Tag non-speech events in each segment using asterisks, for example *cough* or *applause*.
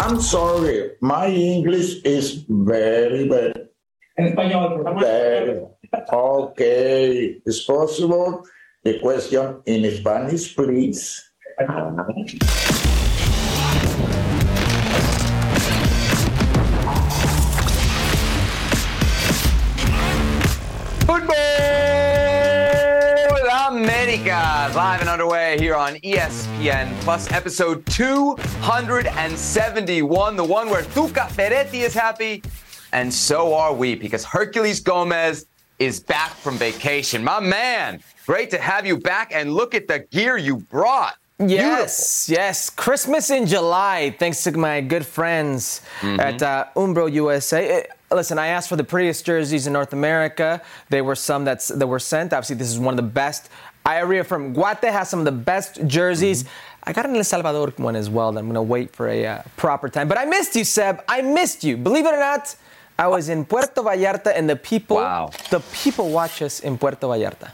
I'm sorry, my English is very bad. En español, Very. Okay, it's possible. The question in Spanish, please. America live and underway here on ESPN Plus, episode 271, the one where Tuca Ferretti is happy, and so are we because Herculez Gomez is back from vacation. My man, great to have you back, and look at the gear you brought. Yes, yes. Christmas in July, thanks to my good friends at uh, Umbro USA. Eh, listen, I asked for the prettiest jerseys in North America. There were some that's, that were sent. Obviously, this is one of the best. I reaffirm, Guate has some of the best jerseys. I got an El Salvador one as well that I'm going to wait for a uh, proper time. But I missed you, Seb. I missed you. Believe it or not, I was in Puerto Vallarta and the people, Wow. the people watch us in Puerto Vallarta.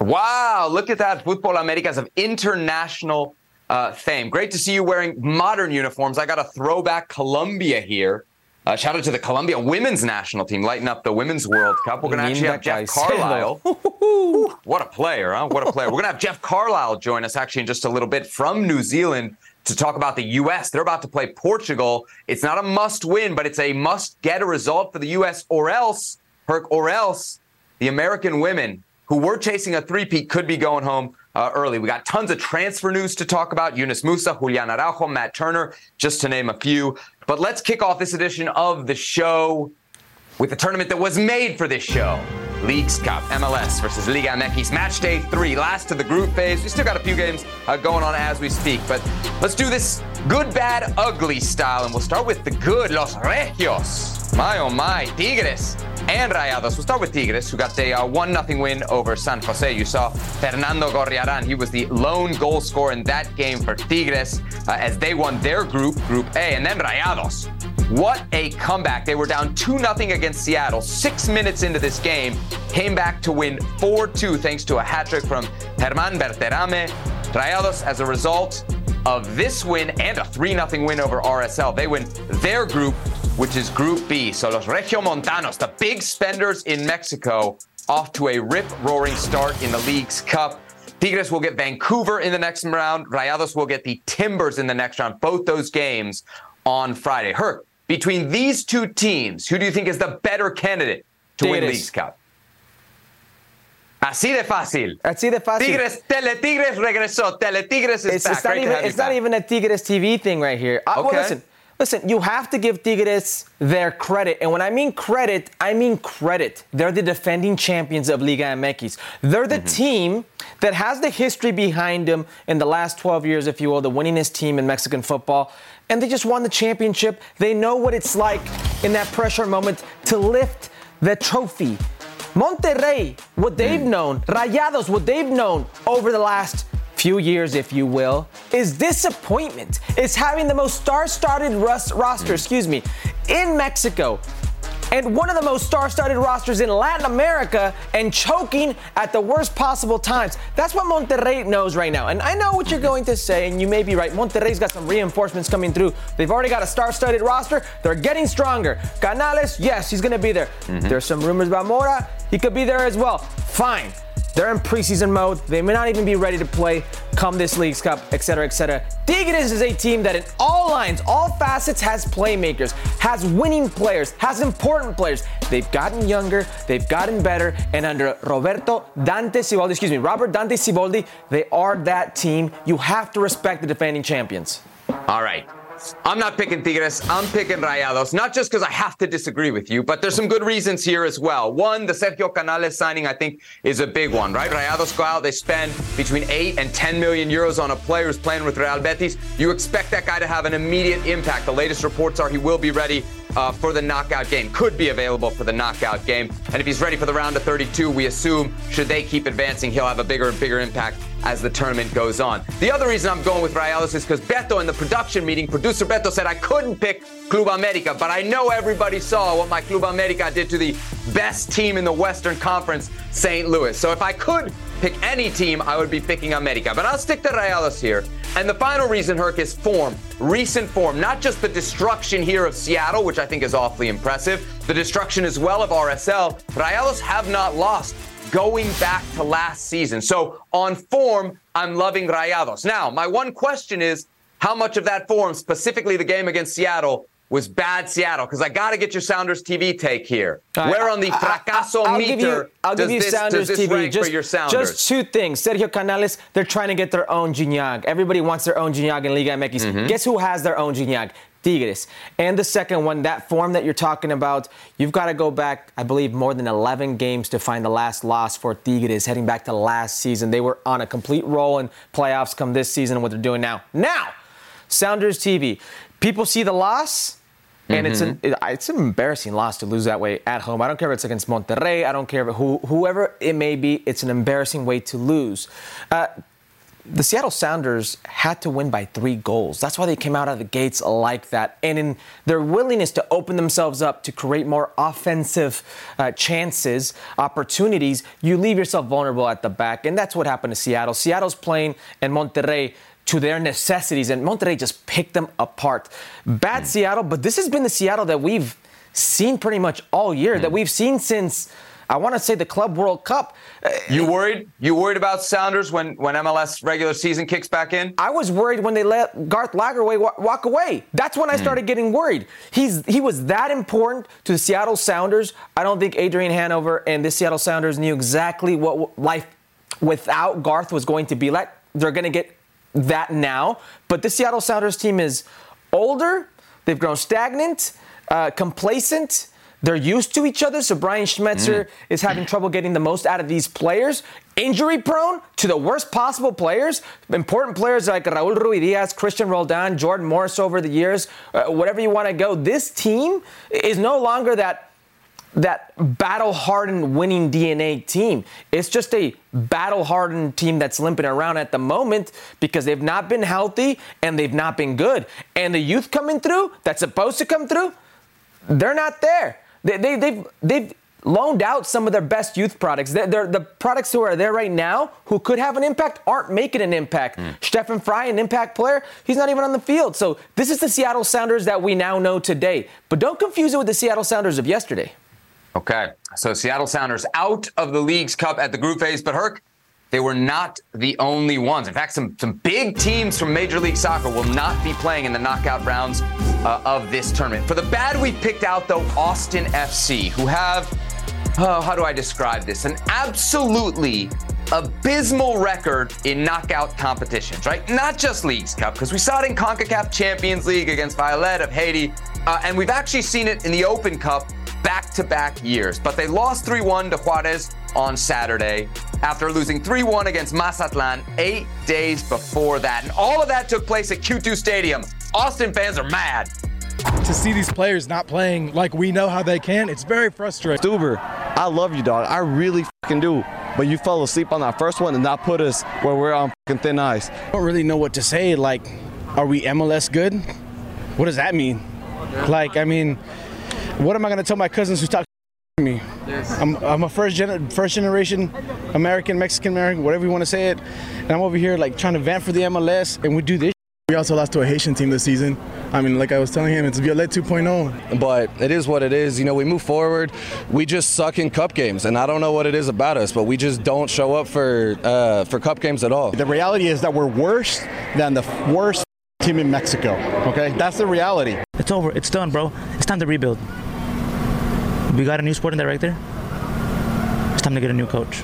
Wow, look at that. Futbol Americas of international uh, fame. Great to see you wearing modern uniforms. I got a throwback Colombia here. Uh, shout out to the Colombia women's national team lighting up the Women's World Cup. We're going to actually have Jeff Carlisle. *laughs* What a player, huh? What a player. We're going to have Jeff Carlisle join us actually in just a little bit from New Zealand to talk about the U.S. They're about to play Portugal. It's not a must win, but it's a must get a result for the U.S. or else, Herc, or else the American women who were chasing a three-peat could be going home uh, early. We got tons of transfer news to talk about. Yunus Musah, Julian Araujo, Matt Turner, just to name a few. But let's kick off this edition of the show with the tournament that was made for this show. Leagues Cup, MLS versus Liga MX, match day three, last of the group phase. We still got a few games uh, going on as we speak, but let's do this good, bad, ugly style, and we'll start with the good, Los Regios. My oh my, Tigres and Rayados. We'll start with Tigres, who got a uh, 1 0 win over San Jose. You saw Fernando Gorriaran. He was the lone goal scorer in that game for Tigres uh, as they won their group, Group A, and then Rayados. What a comeback. They were down 2 0 against Seattle. Six minutes into this game, came back to win 4 2 thanks to a hat trick from Germán Berterame. Rayados, as a result of this win and a 3 0 win over RSL, they win their group, which is Group B. So los Regiomontanos, the big spenders in Mexico, off to a rip roaring start in the Leagues Cup. Tigres will get Vancouver in the next round. Rayados will get the Timbers in the next round. Both those games on Friday. Herc, between these two teams, who do you think is the better candidate to win Leagues Cup? Así de fácil. Así de fácil. Tigres, Tele Tigres regresó. Tele Tigres is It's, back. it's not even it's not even a Tigres TV thing right here. Uh, well, Okay. listen, listen. You have to give Tigres their credit, and when I mean credit, I mean credit. They're the defending champions of Liga MX. They're the mm-hmm. team that has the history behind them in the last 12 years, if you will, the winningest team in Mexican football. And they just won the championship. They know what it's like in that pressure moment to lift the trophy. Monterrey, what they've mm. known, Rayados, what they've known over the last few years, if you will, is disappointment. It's having the most star-studded rus- roster, excuse me, in Mexico. And one of the most star-studded rosters in Latin America and choking at the worst possible times. That's what Monterrey knows right now. And I know what you're going to say, and you may be right. Monterrey's got some reinforcements coming through. They've already got a star-studded roster. They're getting stronger. Canales, yes, he's going to be there. Mm-hmm. There's some rumors about Mora. He could be there as well. Fine. They're in preseason mode. They may not even be ready to play come this Leagues Cup, et cetera, et cetera. Tigres is a team that in all lines, all facets has playmakers, has winning players, has important players. They've gotten younger, they've gotten better, and under Roberto Dante Siboldi, excuse me, Robert Dante Siboldi, they are that team. You have to respect the defending champions. All right. I'm not picking Tigres. I'm picking Rayados, not just because I have to disagree with you, but there's some good reasons here as well. One, the Sergio Canales signing, I think, is a big one, right? Rayados go out, they spend between 8 and 10 million euros on a player who's playing with Real Betis. You expect that guy to have an immediate impact. The latest reports are he will be ready uh, for the knockout game, could be available for the knockout game. And if he's ready for the round of 32, we assume, should they keep advancing, he'll have a bigger and bigger impact as the tournament goes on. The other reason I'm going with Rayados is because Beto in the production meeting, producer Beto said I couldn't pick Club America, but I know everybody saw what my Club America did to the best team in the Western Conference, St. Louis. So if I could pick any team, I would be picking America. But I'll stick to Rayados here. And the final reason, Herc, is form, recent form, not just the destruction here of Seattle, which I think is awfully impressive, the destruction as well of RSL. Rayados have not lost going back to last season. So on form, I'm loving Rayados. Now, my one question is how much of that form, specifically the game against Seattle, was bad Seattle? Because I got to get your Sounders TV take here. Right. Where on the fracaso I'll meter give you, I'll give you this, Sounders TV. just, for your Sounders? just two things. Sergio Canales, they're trying to get their own Gignac. Everybody wants their own Gignac in Liga MX. Mm-hmm. Guess who has their own Gignac? Tigres. And the second one, that form that you're talking about, you've got to go back, I believe, more than 11 games to find the last loss for Tigres, heading back to last season. They were on a complete roll in playoffs come this season and what they're doing now. Now, Sounders TV. People see the loss, and it's an it's an embarrassing loss to lose that way at home. I don't care if it's against Monterrey. I don't care if who, whoever it may be. It's an embarrassing way to lose. Uh, the Seattle Sounders had to win by three goals. That's why they came out of the gates like that. And in their willingness to open themselves up to create more offensive uh, chances, opportunities, you leave yourself vulnerable at the back. And that's what happened to Seattle. Seattle's playing and Monterrey to their necessities, and Monterrey just picked them apart. Bad hmm. Seattle, but this has been the Seattle that we've seen pretty much all year, that hmm. we've seen since. I want to say the Club World Cup. Uh, You worried? You worried about Sounders when, when MLS regular season kicks back in? I was worried when they let Garth Lagerwey wa- walk away. That's when I hmm. started getting worried. He's he was that important to the Seattle Sounders. I don't think Adrian Hanauer and the Seattle Sounders knew exactly what w- life without Garth was going to be like. They're going to get that now, but the Seattle Sounders team is older. They've grown stagnant, uh, complacent. They're used to each other, so Brian Schmetzer is having trouble getting the most out of these players. Injury prone to the worst possible players. Important players like Raul Ruidiaz, Cristian Roldan, Jordan Morris over the years, uh, whatever you want to go. This team is no longer that that battle-hardened winning DNA team. It's just a battle-hardened team that's limping around at the moment because they've not been healthy and they've not been good. And the youth coming through that's supposed to come through, they're not there. They, they, they've they've loaned out some of their best youth products. They're, they're- the products who are there right now who could have an impact aren't making an impact. Hmm. Stefan Frei, an impact player, he's not even on the field. So this is the Seattle Sounders that we now know today. But don't confuse it with the Seattle Sounders of yesterday. Okay, so Seattle Sounders out of the Leagues Cup at the group phase, but Herc, they were not the only ones. In fact, some, some big teams from Major League Soccer will not be playing in the knockout rounds uh, of this tournament. For the bad, we picked out, though, Austin FC, who have, oh, how do I describe this? An absolutely abysmal record in knockout competitions, right? Not just League's Cup, because we saw it in CONCACAF Champions League against Violette of Haiti, uh, and we've actually seen it in the Open Cup back to back years. But they lost 3 1 to Juarez on Saturday after losing 3 1 against Mazatlan eight days before that. And all of that took place at Q2 Stadium. Austin fans are mad. to see these players not playing like we know how they can, it's very frustrating. Stuver, I love you, dog. I really fucking do. But you fell asleep on that first one and not put us where we're on fucking thin ice. I don't really know what to say. Like, are we MLS good? What does that mean? Like, I mean, what am I gonna tell my cousins who talk to me? I'm, I'm a first gen, first generation American, Mexican American, whatever you want to say it, and I'm over here like trying to vent for the MLS, and we do this. We also lost to a Haitian team this season. I mean, like I was telling him, it's Violette 2.0. But it is what it is. You know, we move forward. We just suck in cup games, and I don't know what it is about us, but we just don't show up for uh, for cup games at all. The reality is that we're worse than the worst team in Mexico. Okay, that's the reality. It's over. It's done, bro. It's time to rebuild. We got a new sporting director. It's time to get a new coach.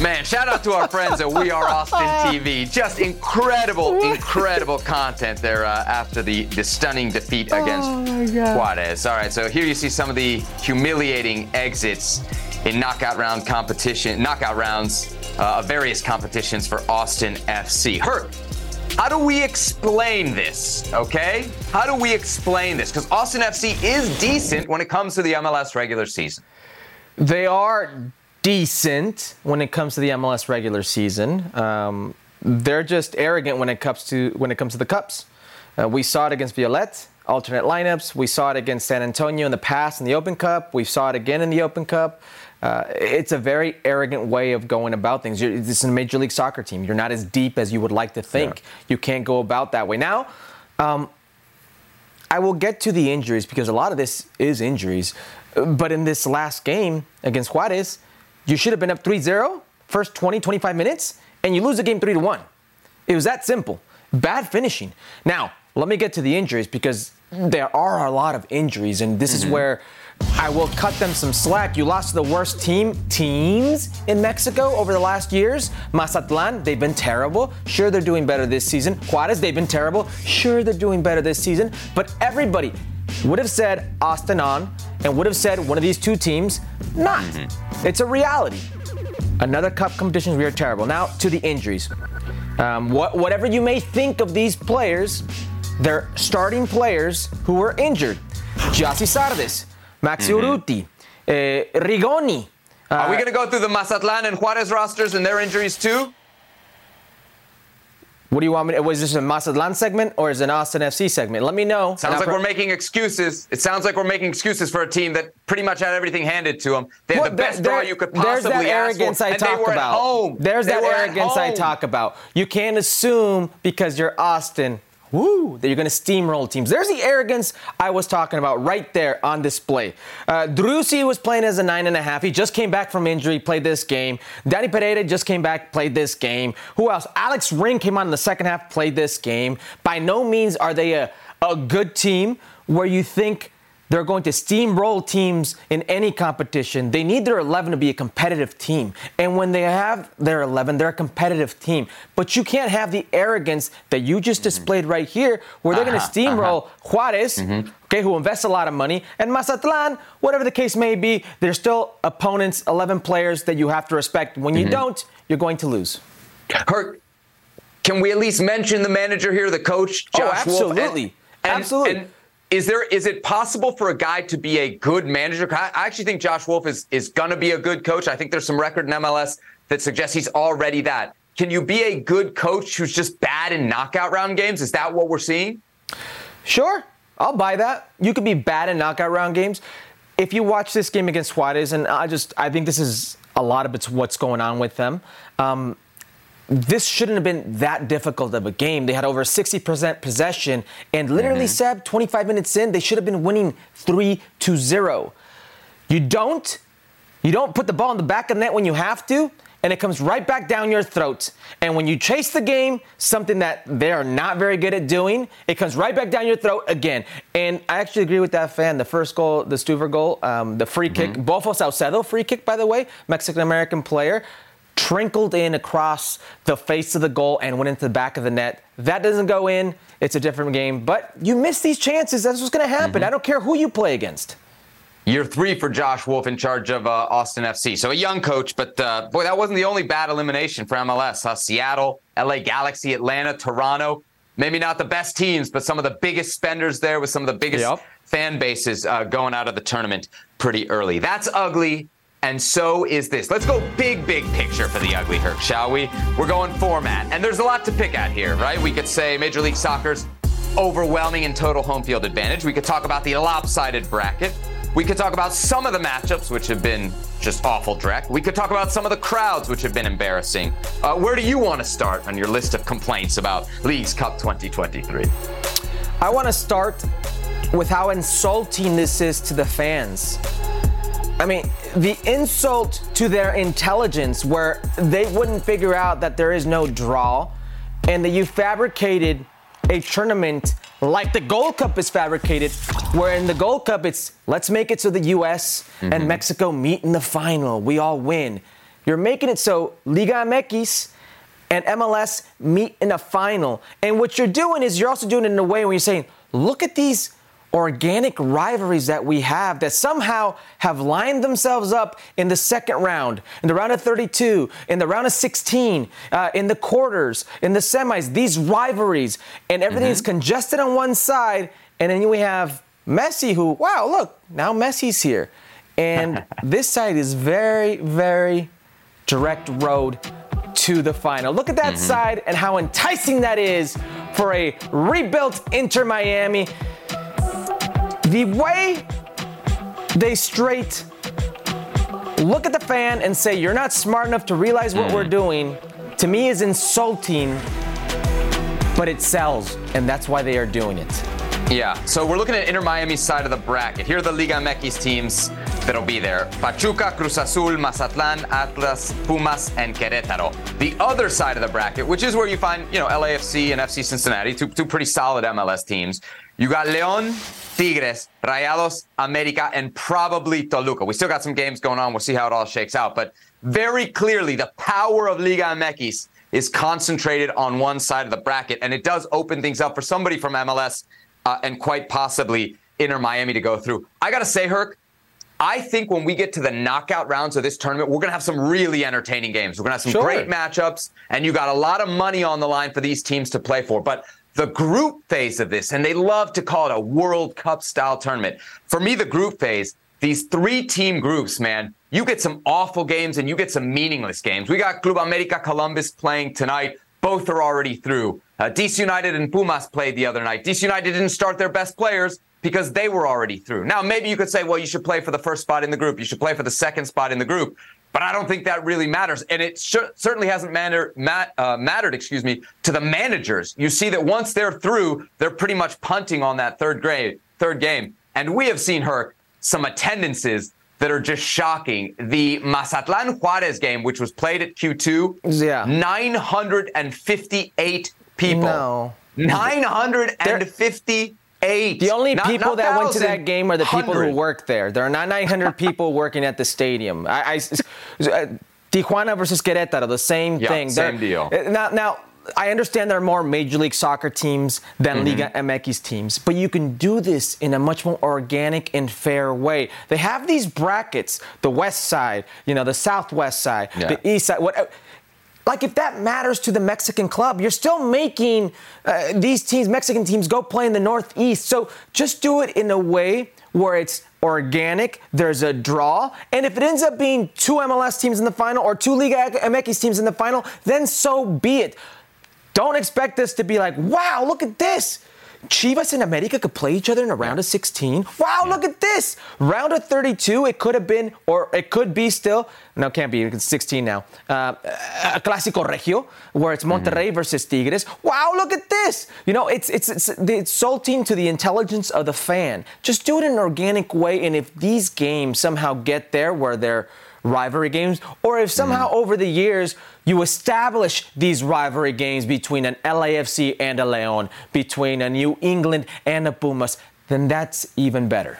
Man, shout out to our friends at We Are Austin *laughs* TV. Just incredible, incredible content there uh, after the, the stunning defeat against Juarez. All right, so here you see some of the humiliating exits in knockout round competition, knockout rounds uh, of various competitions for Austin FC. Hurt. How do we explain this? Okay, how do we explain this? Because Austin FC is decent when it comes to the MLS regular season. They are decent when it comes to the MLS regular season. Um, they're just arrogant when it comes to when it comes to the cups. Uh, we saw it against Violette, alternate lineups. We saw it against San Antonio in the past in the Open Cup. We saw it again in the Open Cup. Uh, it's a very arrogant way of going about things. You're, this is a major league soccer team. You're not as deep as you would like to think. Yeah. You can't go about that way. Now, um, I will get to the injuries because a lot of this is injuries. But in this last game against Juarez, you should have been up 3 0, first 20, 25 minutes, and you lose the game 3 to 1. It was that simple. Bad finishing. Now, let me get to the injuries because there are a lot of injuries, and this mm-hmm. is where I will cut them some slack. You lost to the worst team teams in Mexico over the last years. Mazatlan, they've been terrible. Sure, they're doing better this season. Juarez, they've been terrible. Sure, they're doing better this season. But everybody would have said Austin on and would have said one of these two teams not. Mm-hmm. It's a reality. Another cup competition, we are terrible. Now to the injuries. Um, what, whatever you may think of these players, they're starting players who were injured. Gyasi Zardes, Maxi mm-hmm. Urruti, uh, Rigoni. Uh, Are we going to go through the Mazatlan and Juarez rosters and their injuries too? What do you want me to, was this a Mazatlan segment or is it an Austin FC segment? Let me know. Sounds like we're making excuses. It sounds like we're making excuses for a team that pretty much had everything handed to them. They had well, the best there, draw you could possibly There's that arrogance I talk about. There's they that arrogance I talk about. You can't assume because you're Austin Woo! That you're going to steamroll teams. There's the arrogance I was talking about right there on display. Uh, Driussi was playing as a nine and a half. He just came back from injury, played this game. Danny Pereira just came back, played this game. Who else? Alex Ring came on in the second half, played this game. By no means are they a, a good team where you think they're going to steamroll teams in any competition. They need their 11 to be a competitive team. And when they have their 11, they're a competitive team. But you can't have the arrogance that you just mm-hmm. displayed right here, where they're uh-huh, going to steamroll uh-huh. Juarez, mm-hmm. okay, who invests a lot of money, and Mazatlan, whatever the case may be, they're still opponents, 11 players that you have to respect. When you mm-hmm. don't, you're going to lose. Herc, can we at least mention the manager here, the coach, oh, Josh oh, absolutely. Wolff? And, absolutely. And, is there is it possible for a guy to be a good manager? I actually think Josh Wolff is is going to be a good coach. I think there's some record in MLS that suggests he's already that. Can you be a good coach who's just bad in knockout round games? Is that what we're seeing? Sure, I'll buy that. You could be bad in knockout round games. If you watch this game against Juarez, and I just I think this is a lot of it's what's going on with them. Um, this shouldn't have been that difficult of a game. They had over 60% possession, and literally, mm-hmm. Seb, 25 minutes in, they should have been winning 3 to 0. You don't. You don't put the ball in the back of the net when you have to, and it comes right back down your throat. And when you chase the game, something that they are not very good at doing, it comes right back down your throat again. And I actually agree with that fan. The first goal, the Stuver goal, um, the free mm-hmm. kick, Bofo Saucedo free kick, by the way, Mexican American player trickled in across the face of the goal and went into the back of the net. That doesn't go in. It's a different game. But you miss these chances. That's what's going to happen. Mm-hmm. I don't care who you play against. Year three for Josh Wolff in charge of uh, Austin FC. So a young coach, but uh, boy, that wasn't the only bad elimination for MLS. Huh? Seattle, LA Galaxy, Atlanta, Toronto. Maybe not the best teams, but some of the biggest spenders there with some of the biggest yep. fan bases uh, going out of the tournament pretty early. That's ugly and so is this. Let's go big, big picture for the ugly Herc, shall we? We're going format, and there's a lot to pick at here, right? We could say Major League Soccer's overwhelming and total home field advantage. We could talk about the lopsided bracket. We could talk about some of the matchups, which have been just awful dreck. We could talk about some of the crowds, which have been embarrassing. Uh, where do you want to start on your list of complaints about Leagues Cup 2023? I want to start with how insulting this is to the fans. I mean, the insult to their intelligence, where they wouldn't figure out that there is no draw, and that you fabricated a tournament like the Gold Cup is fabricated, where in the Gold Cup it's let's make it so the US mm-hmm. and Mexico meet in the final. We all win. You're making it so Liga MX and MLS meet in a final. And what you're doing is you're also doing it in a way where you're saying, look at these organic rivalries that we have that somehow have lined themselves up in the second round, in the round of 32, in the round of 16, uh, in the quarters, in the semis, these rivalries, and everything mm-hmm. is congested on one side, and then we have Messi, who, wow, look, now Messi's here. And *laughs* this side is very, very direct road to the final. Look at that mm-hmm. side and how enticing that is for a rebuilt Inter Miami. The way they straight look at the fan and say you're not smart enough to realize what mm. we're doing, to me is insulting, but it sells, and that's why they are doing it. Yeah, so we're looking at Inter Miami's side of the bracket. Here are the Liga MX teams that'll be there Pachuca, Cruz Azul, Mazatlan, Atlas, Pumas, and Querétaro. The other side of the bracket, which is where you find, you know, LAFC and FC Cincinnati, two, two pretty solid MLS teams. You got Leon, Tigres, Rayados, America, and probably Toluca. We still got some games going on. We'll see how it all shakes out. But very clearly, the power of Liga MX is concentrated on one side of the bracket, and it does open things up for somebody from MLS uh, and quite possibly Inter Miami to go through. I got to say, Herc, I think when we get to the knockout rounds of this tournament, we're going to have some really entertaining games. We're going to have some Sure. great matchups, and you got a lot of money on the line for these teams to play for. But the group phase of this, and they love to call it a World Cup style tournament. For me, the group phase, these three team groups, man, you get some awful games and you get some meaningless games. We got Club America Columbus playing tonight. Both are already through. Uh, DC United and Pumas played the other night. DC United didn't start their best players because they were already through. Now, maybe you could say, well, you should play for the first spot in the group. You should play for the second spot in the group. But I don't think that really matters. And it cer- certainly hasn't matter, mat, uh, mattered, excuse me, to the managers. You see that once they're through, they're pretty much punting on that third grade, third game. And we have seen her some attendances that are just shocking. The Mazatlan Juarez game, which was played at Q2, Yeah. 958 people. No. 958. The only Not- people not that went to that game are the people who work there. There are not 900 *laughs* people working at the stadium. I, I- uh, Tijuana versus Querétaro, the same Yeah, thing. same They're- deal. uh, Now, now, I understand there are more Major League Soccer teams than Mm-hmm. Liga MX teams, but you can do this in a much more organic and fair way. They have these brackets: the West Side, you know, the Southwest Side, Yeah. the East Side. What? Like if that matters to the Mexican club, you're still making uh, these teams, Mexican teams, go play in the Northeast. So just do it in a way where it's organic. There's a draw, and if it ends up being two MLS teams in the final or two Liga MX teams in the final, then so be it. Don't expect this to be like, wow, look at this. Chivas and America could play each other in a round of 16. Wow, look at this. Round of 32, it could have been, or it could be still, no, it can't be, it's 16 now. Uh, a Clásico Regio, where it's Monterrey versus Tigres. Wow, look at this. You know, it's, it's, it's insulting to the intelligence of the fan. Just do it in an organic way, and if these games somehow get there where they're rivalry games, or if somehow over the years you establish these rivalry games between an LAFC and a Leon, between a New England and a Pumas, then that's even better.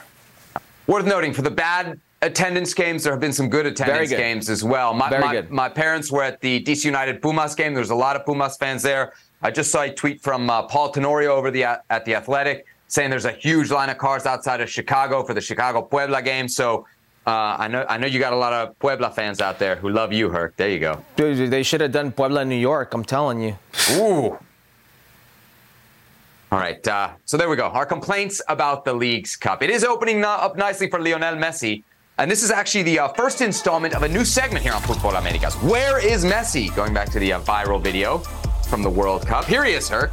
Worth noting for the bad attendance games, there have been some good attendance good. games as well. My, Very my, good. my parents were at the DC United Pumas game. There's a lot of Pumas fans there. I just saw a tweet from uh, Paul Tenorio over the at the Athletic saying there's a huge line of cars outside of Chicago for the Chicago Puebla game. So uh, I know I know you got a lot of Puebla fans out there who love you, Herc. There you go. Dude, they should have done Puebla, New York, I'm telling you. Ooh. All right. Uh, so there we go. Our complaints about the Leagues Cup. It is opening up nicely for Lionel Messi. And this is actually the uh, first installment of a new segment here on Futbol Americas. Where is Messi? Going back to the uh, viral video from the World Cup. Here he is, Herc.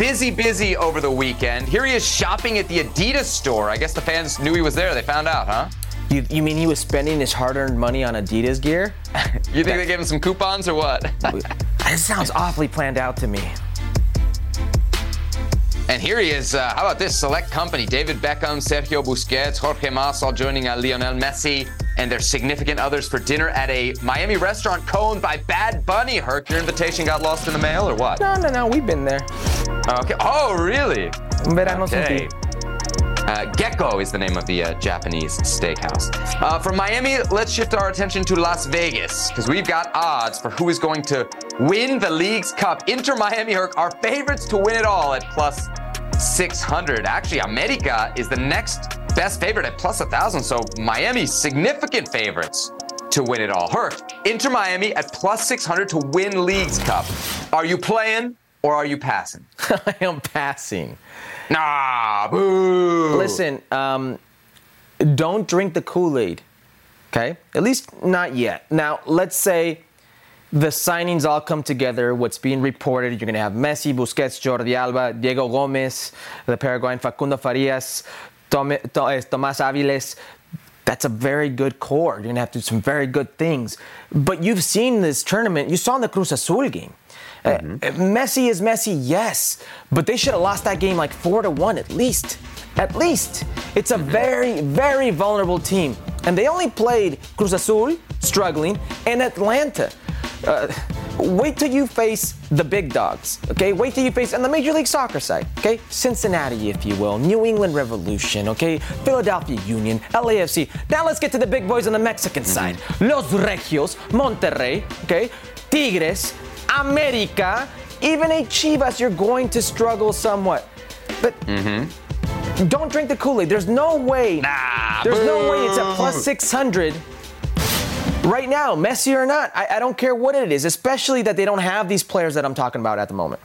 Busy, busy over the weekend. Here he is shopping at the Adidas store. I guess the fans knew he was there. They found out, huh? You, you mean he was spending his hard earned money on Adidas gear? *laughs* You think they gave him some coupons or what? *laughs* That sounds awfully planned out to me. And here he is. Uh, how about this select company? David Beckham, Sergio Busquets, Jorge Mas all joining uh, Lionel Messi and their significant others for dinner at a Miami restaurant co-owned by Bad Bunny. Herc, your invitation got lost in the mail or what? No, no, no, we've been there. Okay. Oh, really? Verano Okay. Uh, Gecko is the name of the uh, Japanese steakhouse. Uh, from Miami, let's shift our attention to Las Vegas because we've got odds for who is going to win the Leagues Cup. Inter Miami Herc our favorites to win it all at plus 600. Actually, America is the next best favorite at plus 1,000. So Miami, significant favorites to win it all. Herc, Inter Miami at plus 600 to win Leagues Cup. Are you playing or are you passing? *laughs* I am passing. Nah, boo. Listen, um, don't drink the Kool Aid, okay? At least not yet. Now, let's say the signings all come together. What's being reported, you're going to have Messi, Busquets, Jordi Alba, Diego Gomez, the Paraguayan Facundo Farias, Tome, To- eh, Tomás Aviles. that's a very good core. You're gonna have to do some very good things. But you've seen this tournament. You saw in the Cruz Azul game. Uh, Mm-hmm. uh, Messi is Messi, yes, but they should have lost that game like four to one at least. At least. It's a Mm-hmm. very, very vulnerable team. And they only played Cruz Azul, struggling, and Atlanta. Uh, wait till you face the big dogs, okay? Wait till you face on the Major League Soccer side, okay? Cincinnati, if you will, New England Revolution, okay? Philadelphia Union, LAFC. Now let's get to the big boys on the Mexican side. Los Regios, Monterrey, okay? Tigres, America, even a Chivas, you're going to struggle somewhat. But don't drink the Kool-Aid. There's no way. Nah, There's no way it's at boo. plus 600 right now, Messi or not. I, I don't care what it is, especially that they don't have these players that I'm talking about at the moment.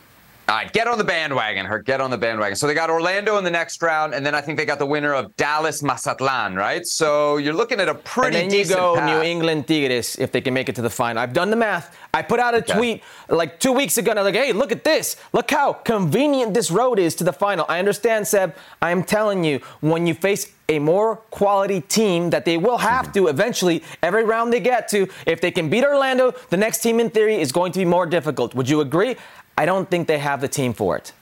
All right, get on the bandwagon, Herc. Get on the bandwagon. So they got Orlando in the next round, and then I think they got the winner of Dallas Mazatlan, right? So you're looking at a pretty and then you go path. New England Tigres if they can make it to the final. I've done the math. I put out a Okay. tweet like two weeks ago, and I was like, hey, look at this. Look how convenient this road is to the final. I understand, Seb. I'm telling you, when you face a more quality team that they will have to eventually, every round they get to, if they can beat Orlando, the next team in theory is going to be more difficult. Would you agree? I don't think they have the team for it.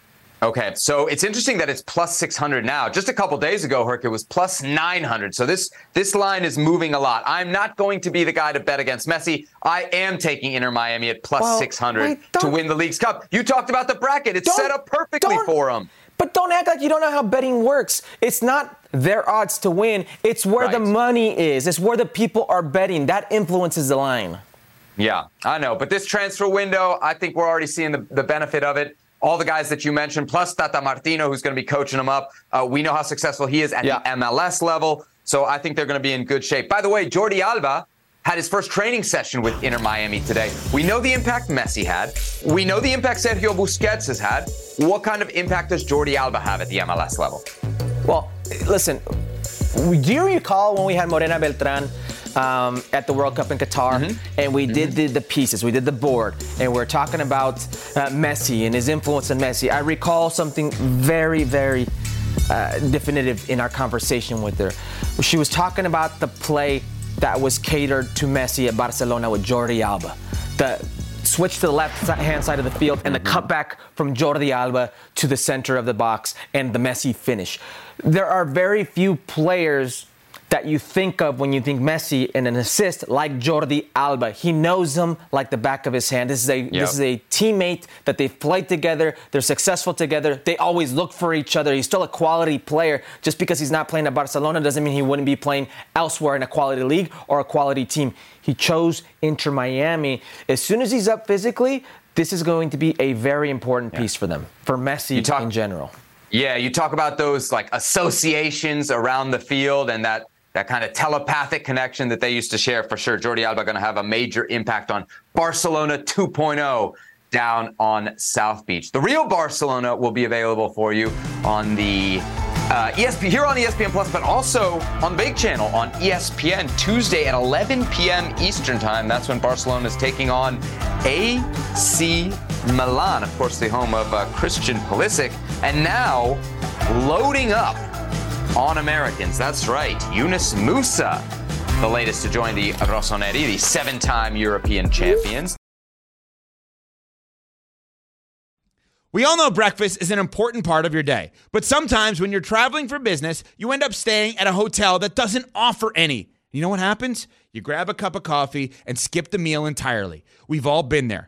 Okay, so it's interesting that it's plus 600 now. Just a couple days ago, Herc, it was plus 900. So this this line is moving a lot. I'm not going to be the guy to bet against Messi. I am taking Inter Miami at plus Well, 600 wait, to win the Leagues Cup. You talked about the bracket. It's set up perfectly for them. But don't act like you don't know how betting works. It's not their odds to win. It's where the money is. It's where the people are betting. That influences the line. Yeah, I know. But this transfer window, I think we're already seeing the, the benefit of it. All the guys that you mentioned, plus Tata Martino, who's going to be coaching them up. Uh, we know how successful he is at Yeah. the MLS level. So I think they're going to be in good shape. By the way, Jordi Alba had his first training session with Inter Miami today. We know the impact Messi had. We know the impact Sergio Busquets has had. What kind of impact does Jordi Alba have at the MLS level? Well, listen, do you recall when we had Morena Beltran um, at the World Cup in Qatar and we did the, the pieces, we did the board, and we are talking about uh, Messi and his influence on Messi? I recall something very, very uh, definitive in our conversation with her. She was talking about the play that was catered to Messi at Barcelona with Jordi Alba. The switch to the left hand side of the field and the cutback from Jordi Alba to the center of the box and the Messi finish. There are very few players that you think of when you think Messi and an assist like Jordi Alba. He knows them like the back of his hand. This is a this is a teammate that they've played together. They're successful together. They always look for each other. He's still a quality player. Just because he's not playing at Barcelona doesn't mean he wouldn't be playing elsewhere in a quality league or a quality team. He chose Inter Miami. As soon as he's up physically, this is going to be a very important piece for them, for Messi talk- in general. Yeah, you talk about those like associations around the field and that that kind of telepathic connection that they used to share for sure. Jordi Alba going to have a major impact on Barcelona 2.0 down on South Beach. The real Barcelona will be available for you on the uh, ESPN here on ESPN Plus, but also on the big channel on ESPN Tuesday at 11 p.m. Eastern Time. That's when Barcelona is taking on AC Milan, of course, the home of uh, Christian Pulisic, and now loading up on Americans. That's right, Yunus Musah, the latest to join the Rossoneri, the seven-time European champions. We all know breakfast is an important part of your day, but sometimes when you're traveling for business, you end up staying at a hotel that doesn't offer any. You know what happens? You grab a cup of coffee and skip the meal entirely. We've all been there.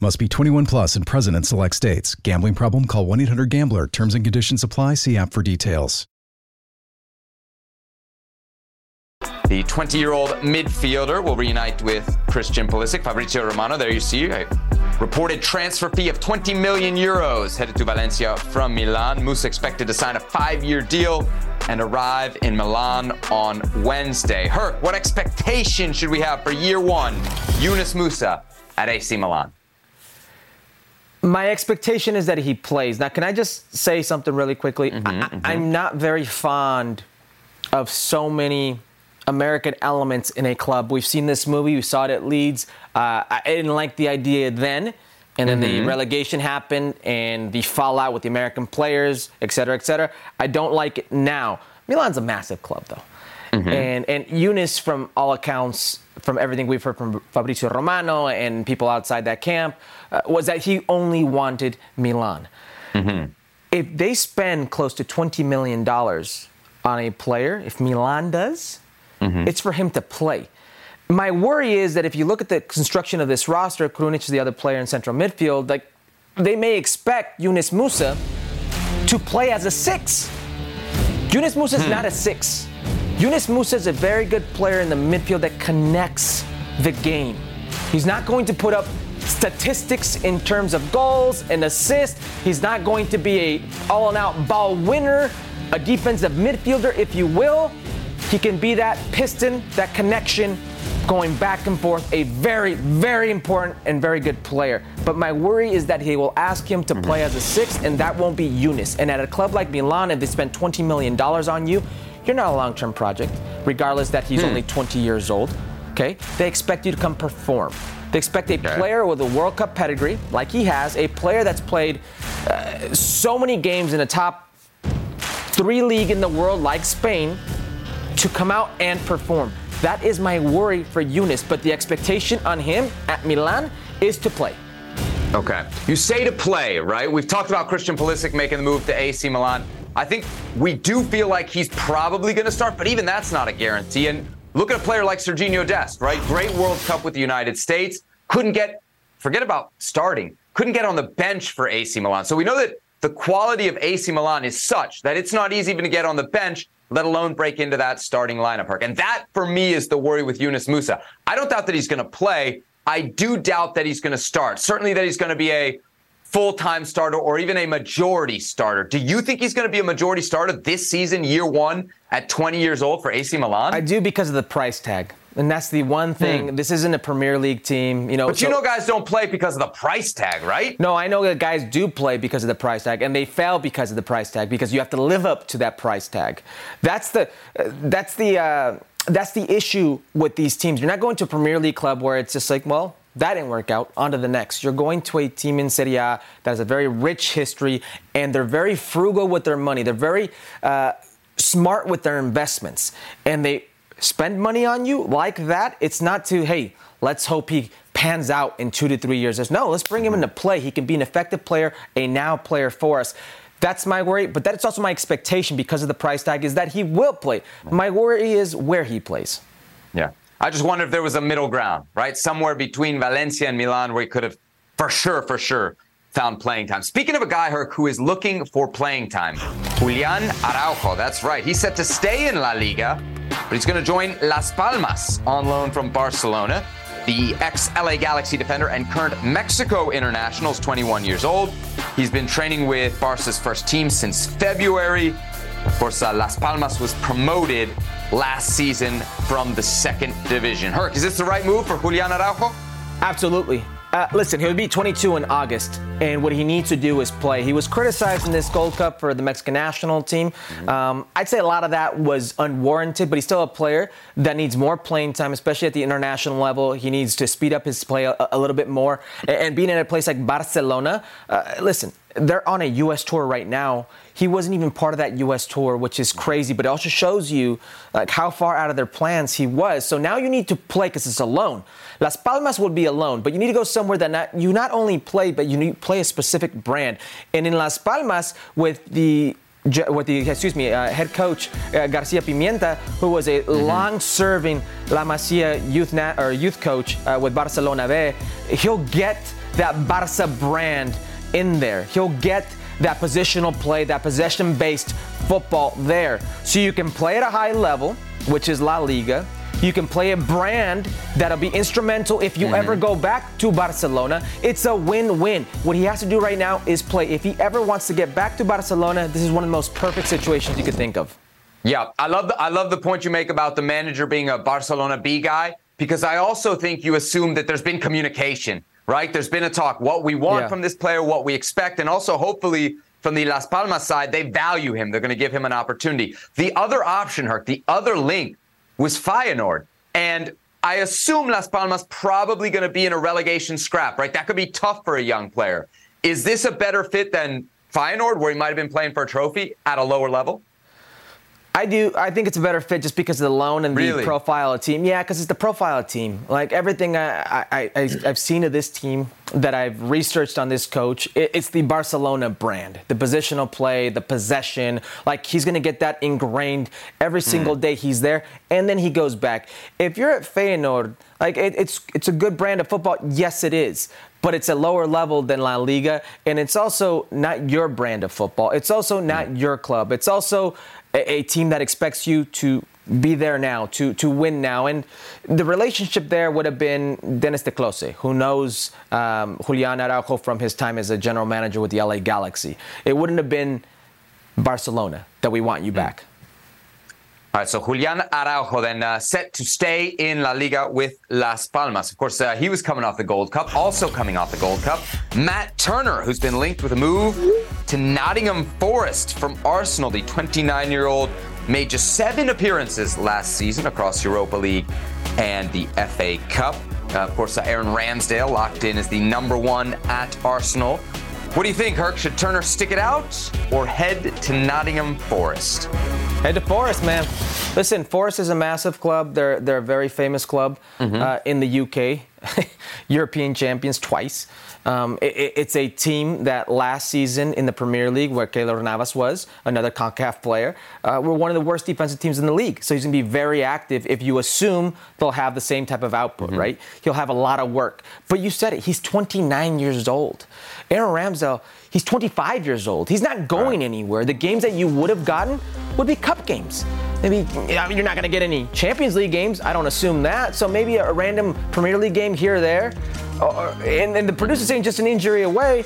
Must be 21 plus and present in select states. Gambling problem? Call 1 800 Gambler. Terms and conditions apply. See app for details. The 20 year old midfielder will reunite with Christian Pulisic. Fabrizio Romano, there you see a reported transfer fee of 20 million euros headed to Valencia from Milan. Musah expected to sign a five year deal and arrive in Milan on Wednesday. Herc, what expectation should we have for year one? Yunus Musah at AC Milan. My expectation is that he plays. Now, can I just say something really quickly? Mm-hmm, I, mm-hmm. I'm not very fond of so many American elements in a club. We've seen this movie, we saw it at Leeds. Uh, I didn't like the idea then. And then Mm-hmm. the relegation happened and the fallout with the American players, et cetera, et cetera. I don't like it now. Milan's a massive club, though. Mm-hmm. And and Yunus, from all accounts, from everything we've heard from Fabrizio Romano and people outside that camp, uh, was that he only wanted Milan. Mm-hmm. If they spend close to twenty million dollars on a player, if Milan does, mm-hmm. it's for him to play. My worry is that if you look at the construction of this roster, Krunic is the other player in central midfield, like they may expect Yunus Musah to play as a six. Yunus Musah is hmm. not a six. Yunus Musah is a very good player in the midfield that connects the game. He's not going to put up statistics in terms of goals and assists. He's not going to be a all-out ball winner, a defensive midfielder, if you will. He can be that piston, that connection, going back and forth. A very, very important and very good player. But my worry is that he will ask him to play as a six, and that won't be Yunus. And at a club like Milan, if they spend $20 million on you, you're not a long term project, regardless that he's only 20 years old. Okay? They expect you to come perform. They expect a player with a World Cup pedigree, like he has, a player that's played uh, so many games in the top three league in the world, like Spain, to come out and perform. That is my worry for Yunus, but the expectation on him at Milan is to play. Okay. You say to play, right? We've talked about Christian Pulisic making the move to AC Milan. I think we do feel like he's probably going to start, but even that's not a guarantee. And look at a player like Sergiño Dest, right? Great World Cup with the United States. Couldn't get, forget about starting, couldn't get on the bench for AC Milan. So we know that the quality of AC Milan is such that it's not easy even to get on the bench, let alone break into that starting lineup. And that, for me, is the worry with Yunus Musah. I don't doubt that he's going to play. I do doubt that he's going to start. Certainly that he's going to be a full-time starter or even a majority starter. Do you think he's going to be a majority starter this season, year one, at 20 years old for AC Milan? I do because of the price tag. And that's the one thing. This isn't a Premier League team, you know. But you so- know guys don't play because of the price tag, right? No, I know that guys do play because of the price tag, and they fail because of the price tag because you have to live up to that price tag. That's the uh, that's the uh, that's the issue with these teams. You're not going to a Premier League club where it's just like, well, that didn't work out. On to the next. You're going to a team in Serie A that has a very rich history, and they're very frugal with their money. They're very uh, smart with their investments, and they spend money on you like that. It's not to hey, let's hope he pans out in two to three years. It's no, let's bring him into play. He can be an effective player, a now player for us. That's my worry, but that's also my expectation because of the price tag is that he will play. My worry is where he plays. Yeah. I just wonder if there was a middle ground, right? Somewhere between Valencia and Milan where he could have, for sure, for sure, found playing time. Speaking of a guy, Herc, who is looking for playing time, Julian Araujo. That's right. He's set to stay in La Liga, but he's going to join Las Palmas on loan from Barcelona. The ex LA Galaxy defender and current Mexico international is 21 years old. He's been training with Barca's first team since February. Of course, uh, Las Palmas was promoted last season from the second division. Herc, is this the right move for Julian Araujo? Absolutely. Uh, listen, he'll be 22 in August, and what he needs to do is play. He was criticized in this Gold Cup for the Mexican national team. Um, I'd say a lot of that was unwarranted, but he's still a player that needs more playing time, especially at the international level. He needs to speed up his play a, a little bit more. And, and being in a place like Barcelona, uh, listen, they're on a U.S. tour right now. He wasn't even part of that U.S. tour, which is crazy, but it also shows you like how far out of their plans he was. So now you need to play because it's a loan. Las Palmas will be a loan, but you need to go somewhere that not, you not only play, but you need to play a specific brand. And in Las Palmas, with the with the excuse me uh, head coach uh, Garcia Pimienta, who was a long-serving La Masia youth na- or youth coach uh, with Barcelona B, he'll get that Barca brand in there. He'll get that positional play, that possession-based football there, so you can play at a high level. which is La Liga. You can play a brand that'll be instrumental if you ever mm-hmm. go back to Barcelona. It's a win win. What he has to do right now is play. If he ever wants to get back to Barcelona, this is one of the most perfect situations you could think of. Yeah, I love the I love the point you make about the manager being a Barcelona B guy because I also think you assume that there's been communication, right? There's been a talk what we want Yeah. from this player, what we expect, and also hopefully from the Las Palmas side, they value him. They're going to give him an opportunity. The other option, Herc, the other link was Feyenoord, and I assume Las Palmas probably going to be in a relegation scrap, right? That could be tough for a young player. Is this a better fit than Feyenoord, where he might have been playing for a trophy at a lower level? I do. I think it's a better fit just because of the loan and Really? the profile of team. Yeah, because it's the profile of team. Like everything I, I, I, I've seen of this team that I've researched on this coach, it, it's the Barcelona brand. The positional play, the possession. Like he's going to get that ingrained every mm. single day he's there, and then he goes back. If you're at Feyenoord, like it, it's it's a good brand of football. Yes, it is. But it's a lower level than La Liga, and it's also not your brand of football. It's also not mm. your club. It's also a, a team that expects you to be there now, to to win now. And the relationship there would have been Dennis te Kloese, who knows um, Julian Araujo from his time as a general manager with the LA Galaxy. It wouldn't have been Barcelona that we want you back. All right, so Julian Araujo then uh, set to stay in La Liga with Las Palmas. Of course, uh, he was coming off the Gold Cup, also coming off the Gold Cup. Matt Turner, who's been linked with a move to Nottingham Forest from Arsenal, the 29 year old, made just seven appearances last season across Europa League and the FA Cup. Uh, of course, uh, Aaron Ramsdale locked in as the number one at Arsenal. What do you think, Herc? Should Turner stick it out or head to Nottingham Forest? Head to Forest, man. Listen, Forest is a massive club. They're they're a very famous club uh, in the UK, *laughs* European champions twice. Um, it- it- it's a team that last season in the Premier League, where Keylor Navas was another Concacaf player, uh, were one of the worst defensive teams in the league. So he's going to be very active. If you assume they'll have the same type of output, right? He'll have a lot of work. But you said it. He's 29 years old. Aaron Ramsdale, he's 25 years old. He's not going anywhere. The games that you would have gotten would be cup games. Maybe I mean, you're not going to get any Champions League games. I don't assume that. So maybe a, random Premier League game here or there. Or, and, and the producer's saying just an injury away.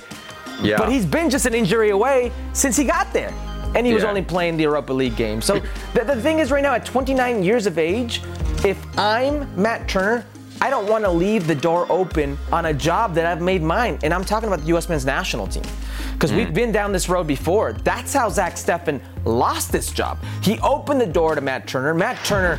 Yeah. But he's been just an injury away since he got there. And he was only playing the Europa League game. So the, the thing is, right now, at 29 years of age, if I'm Matt Turner, I don't want to leave the door open on a job that I've made mine. And I'm talking about the U.S. men's national team. Because we've mm. been down this road before. That's how Zach Steffen lost this job. He opened the door to Matt Turner. Matt Turner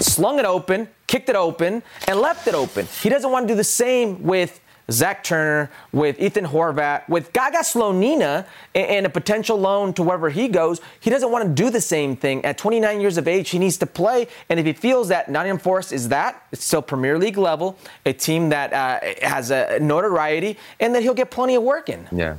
slung it open, kicked it open, and left it open. He doesn't want to do the same with Zach Turner, with Ethan Horvath, with Gaga Slonina, and, a potential loan to wherever he goes. He doesn't want to do the same thing. At 29 years of age, he needs to play. And if he feels that Nottingham Forest is that, it's still Premier League level, a team that uh, has a notoriety, and that he'll get plenty of work in. Yeah.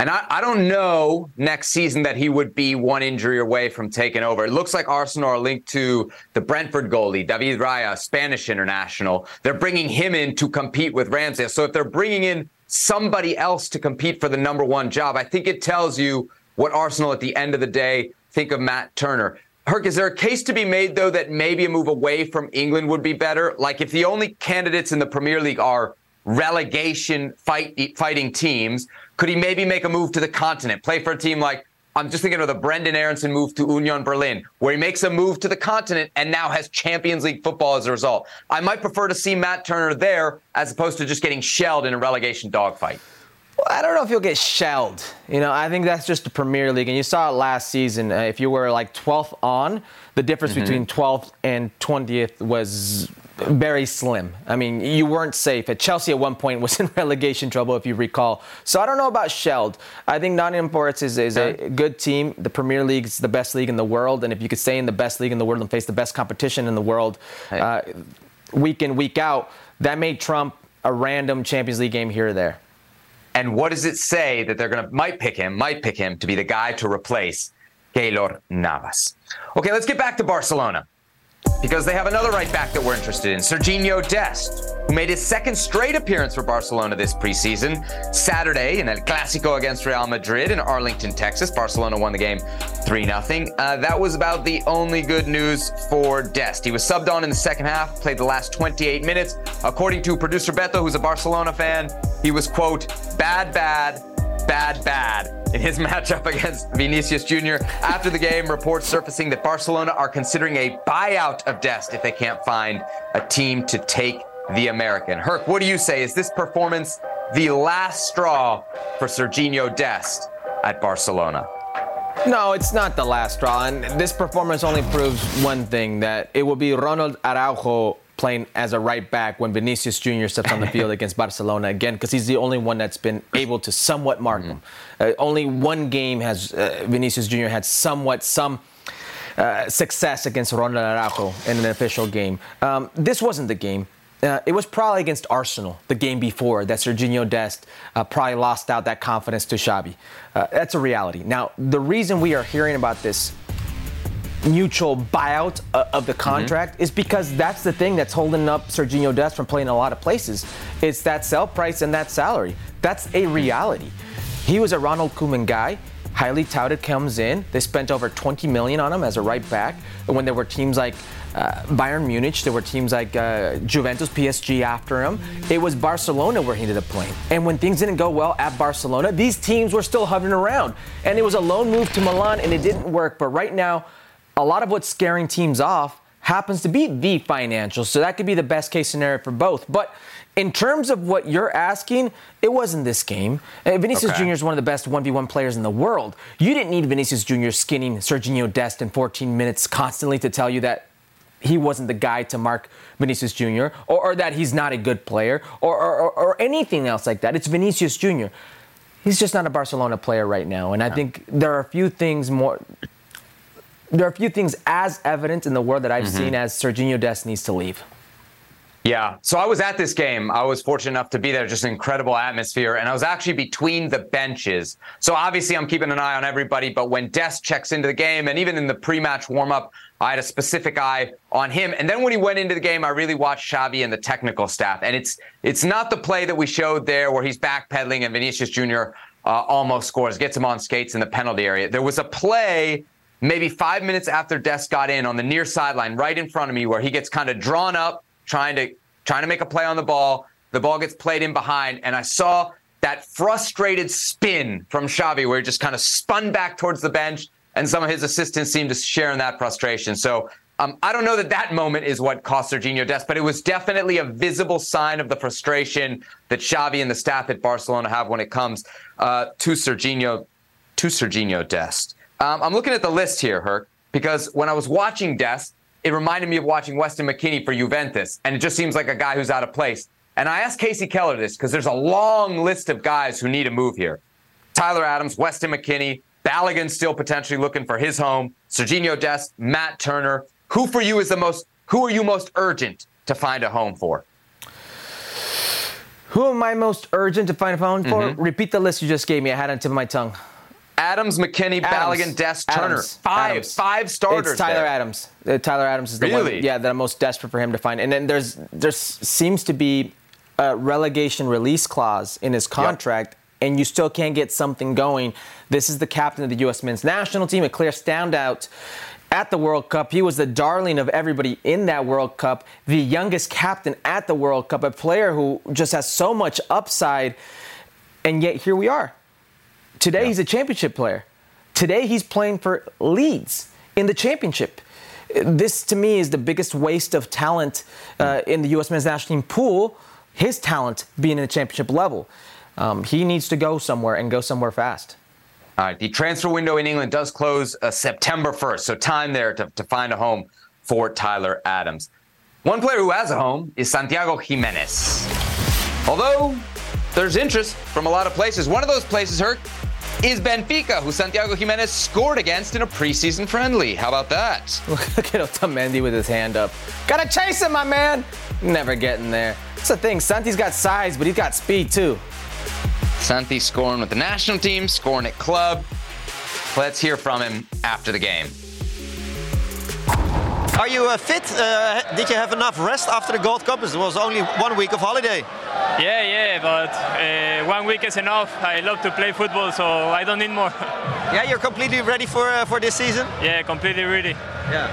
And I, I don't know next season that he would be one injury away from taking over. It looks like Arsenal are linked to the Brentford goalie, David Raya, Spanish international. They're bringing him in to compete with Ramsey. So if they're bringing in somebody else to compete for the number one job, I think it tells you what Arsenal at the end of the day think of Matt Turner. Herc, is there a case to be made, though, that maybe a move away from England would be better? Like if the only candidates in the Premier League are relegation fight, fighting teams, could he maybe make a move to the continent, play for a team like I'm just thinking of the Brenden Aaronson move to Union Berlin, where he makes a move to the continent and now has Champions League football as a result. I might prefer to see Matt Turner there as opposed to just getting shelled in a relegation dogfight. Well, I don't know if you'll get shelled. You know, I think that's just the Premier League, and you saw it last season. Uh, if you were like 12th on, the difference Mhm. between 12th and 20th was very slim. I mean, you weren't safe. At Chelsea, at one point, was *laughs* in relegation trouble, if you recall. So I don't know about shelled. I think Nottingham Forest is, is a good team. The Premier League is the best league in the world, and if you could stay in the best league in the world and face the best competition in the world, uh, week in week out, that may trump a random Champions League game here or there. And what does it say that they're going to might pick him, might pick him to be the guy to replace Keylor Navas? Okay, let's get back to Barcelona because they have another right back that we're interested in, Sergiño Dest, who made his second straight appearance for Barcelona this preseason. Saturday in El Clásico against Real Madrid in Arlington, Texas. Barcelona won the game 3 0. Uh, that was about the only good news for Dest. He was subbed on in the second half, played the last 28 minutes. According to producer Beto, who's a Barcelona fan, he was, quote, bad, bad, bad, bad in his *laughs* matchup against Vinicius Jr. After the game, reports surfacing that Barcelona are considering a buyout of Dest if they can't find a team to take the American. Herc, what do you say? Is this performance the last straw for Sergiño Dest at Barcelona? No, it's not the last straw. And this performance only proves one thing that it will be Ronald Araujo playing as a right back when Vinicius Jr. steps on the field *laughs* against Barcelona again, because he's the only one that's been able to somewhat mark mm-hmm. him. Uh, only one game has uh, Vinicius Jr. had somewhat some. Uh, success against Ronald Araujo in an official game. Um, this wasn't the game. Uh, it was probably against Arsenal, the game before, that Sergio Dest uh, probably lost out that confidence to Xavi. Uh, that's a reality. Now, the reason we are hearing about this mutual buyout uh, of the contract mm-hmm. is because that's the thing that's holding up Sergio Dest from playing a lot of places. It's that sell price and that salary. That's a reality. He was a Ronald Koeman guy highly touted comes in. They spent over 20 million on him as a right back. And when there were teams like uh, Bayern Munich, there were teams like uh, Juventus, PSG after him. It was Barcelona where he ended up playing. And when things didn't go well at Barcelona, these teams were still hovering around. And it was a loan move to Milan, and it didn't work. But right now, a lot of what's scaring teams off happens to be the financials. So that could be the best case scenario for both. But in terms of what you're asking, it wasn't this game. Uh, Vinicius okay. Jr. is one of the best 1v1 players in the world. You didn't need Vinicius Jr. skinning Sergio Dest in 14 minutes constantly to tell you that he wasn't the guy to mark Vinicius Jr. or, or that he's not a good player or, or, or, anything else like that. It's Vinicius Jr. He's just not a Barcelona player right now. And I think there are a few things more. There are a few things as evident in the world that I've mm-hmm. seen as Sergiño Dest needs to leave. Yeah. So I was at this game. I was fortunate enough to be there. Just an incredible atmosphere. And I was actually between the benches. So obviously I'm keeping an eye on everybody. But when Dest checks into the game and even in the pre-match warm-up, I had a specific eye on him. And then when he went into the game, I really watched Xavi and the technical staff. And it's it's not the play that we showed there where he's backpedaling and Vinicius Jr. Uh, almost scores, gets him on skates in the penalty area. There was a play maybe five minutes after Des got in on the near sideline right in front of me where he gets kind of drawn up trying to trying to make a play on the ball. The ball gets played in behind, and I saw that frustrated spin from Xavi where he just kind of spun back towards the bench, and some of his assistants seemed to share in that frustration. So um, I don't know that that moment is what cost Sergiño Des, but it was definitely a visible sign of the frustration that Xavi and the staff at Barcelona have when it comes uh, to Sergiño to Sergiño Dest. Um, I'm looking at the list here, Herc, because when I was watching Dest, it reminded me of watching Weston McKennie for Juventus, and it just seems like a guy who's out of place. And I asked Kasey Keller this because there's a long list of guys who need a move here. Tyler Adams, Weston McKennie, Balogun still potentially looking for his home, Sergiño Dest, Matt Turner. Who for you is the most? Who are you most urgent to find a home for? Who am I most urgent to find a home for? Mm-hmm. Repeat the list you just gave me. I had it on tip of my tongue. Adams, McKennie, Adams. Balogun, Dest, Turner. Adams. Five, Adams. five starters. It's Tyler there. Adams. Uh, Tyler Adams is the really? one. Yeah, that I'm most desperate for him to find. And then there's there seems to be a relegation release clause in his contract. Yep. And you still can't get something going. This is the captain of the U.S. men's national team, a clear standout at the World Cup. He was the darling of everybody in that World Cup, the youngest captain at the World Cup, a player who just has so much upside. And yet here we are. Today yeah. he's a championship player. Today he's playing for Leeds in the championship. This to me is the biggest waste of talent uh, in the U.S. men's national team pool. His talent being in the championship level. Um, he needs to go somewhere and go somewhere fast. All right. The transfer window in England does close uh, September 1st, so time there to, to find a home for Tyler Adams. One player who has a home is Santiago Jimenez. Although there's interest from a lot of places. One of those places, Herc, is Benfica, who Santiago Jimenez scored against in a preseason friendly. How about that? *laughs* Look at Otamendi with his hand up. Gotta chase him, my man. Never getting there. That's the thing. Santi's got size, but he's got speed too. Santi scoring with the national team, scoring at club. Let's hear from him after the game. Are you uh, fit? Uh, did you have enough rest after the Gold Cup? It was only one week of holiday. Yeah, yeah, but uh, one week is enough. I love to play football, so I don't need more. *laughs* Yeah, you're completely ready for uh, for this season. yeah, completely ready. Yeah.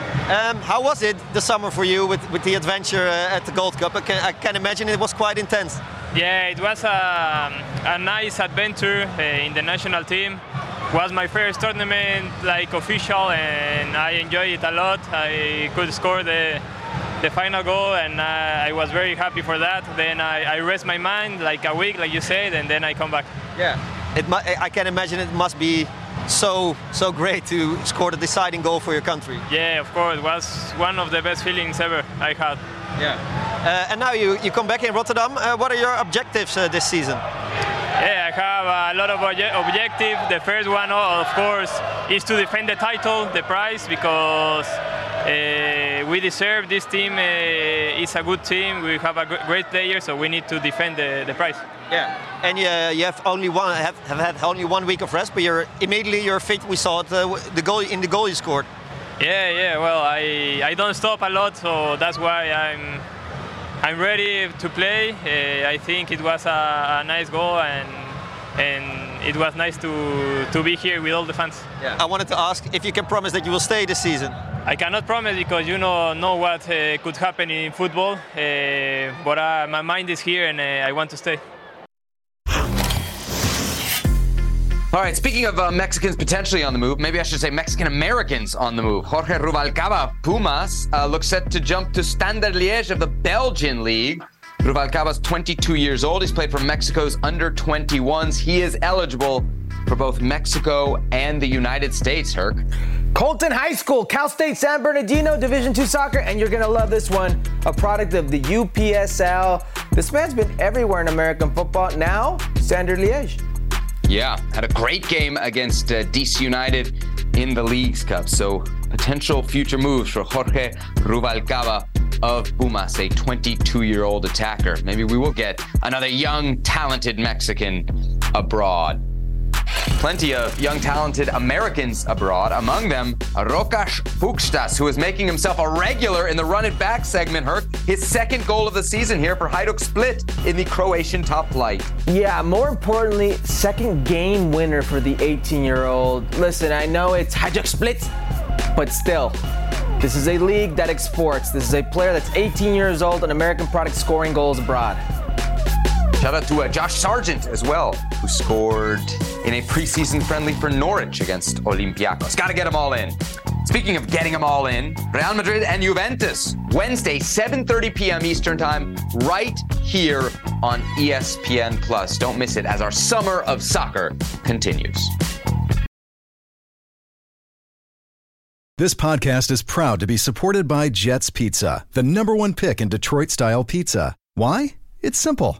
Um, how was it the summer for you with, with the adventure uh, at the Gold Cup? I can, I can imagine it was quite intense. Yeah, it was a, a nice adventure uh, in the national team. was my first tournament like official, and I enjoyed it a lot. I could score the the final goal, and uh, I was very happy for that. Then I, I rest my mind like a week, like you said, and then I come back. Yeah. It mu- I can imagine it must be so so great to score the deciding goal for your country. Yeah, of course, it was one of the best feelings ever I had. Yeah. Uh, and now you, you come back in Rotterdam. Uh, what are your objectives uh, this season? Yeah, I have a lot of obje- objectives. The first one, of course, is to defend the title, the prize, because uh, we deserve this team. Uh, is a good team. We have a great player, so we need to defend the, the prize. Yeah. And uh, you have only one have, have had only one week of rest, but you're immediately you're fit. We saw it. Uh, the goal in the goal you scored. Yeah, yeah. Well, I I don't stop a lot, so that's why I'm I'm ready to play. Uh, I think it was a, a nice goal and and it was nice to to be here with all the fans. Yeah. I wanted to ask if you can promise that you will stay this season. I cannot promise because you know know what uh, could happen in football, uh, but uh, my mind is here and uh, I want to stay. All right, speaking of uh, Mexicans potentially on the move, maybe I should say Mexican Americans on the move. Jorge Ruvalcaba Pumas uh, looks set to jump to Standard Liège of the Belgian League. Ruvalcaba's 22 years old. He's played for Mexico's under 21s. He is eligible for both Mexico and the United States, Herc. Colton High School, Cal State San Bernardino, Division two soccer, and you're gonna love this one. A product of the UPSL. This man's been everywhere in American football. Now, Standard Liège. Yeah, had a great game against uh, DC United in the Leagues Cup. So potential future moves for Jorge Ruvalcaba of Pumas, a 22-year-old attacker. Maybe we will get another young, talented Mexican abroad. Plenty of young, talented Americans abroad, among them Rokas Pukstas, who is making himself a regular in the run it back segment, Herc. His second goal of the season here for Hajduk Split in the Croatian top flight. Yeah, more importantly, second game winner for the 18 year old. Listen, I know it's Hajduk Split, but still, this is a league that exports. This is a player that's 18 years old, an American product scoring goals abroad. Shout out to uh, Josh Sargent as well, who scored in a preseason friendly for Norwich against Olympiacos. Got to get them all in. Speaking of getting them all in, Real Madrid and Juventus, Wednesday, 7:30 p.m. Eastern Time, right here on ESPN Plus. Don't miss it as our summer of soccer continues. This podcast is proud to be supported by Jets Pizza, the number one pick in Detroit style pizza. Why? It's simple.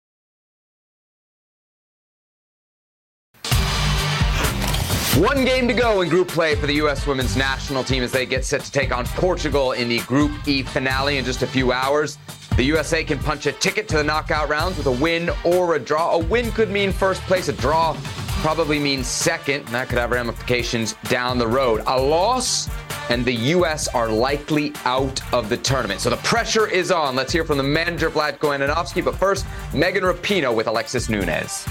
One game to go in group play for the U.S. women's national team as they get set to take on Portugal in the Group E finale in just a few hours. The USA can punch a ticket to the knockout rounds with a win or a draw. A win could mean first place, a draw probably means second, and that could have ramifications down the road. A loss, and the U.S. are likely out of the tournament. So the pressure is on. Let's hear from the manager, Vlatko Andonovski. But first, Megan Rapinoe with Alexis Nunes.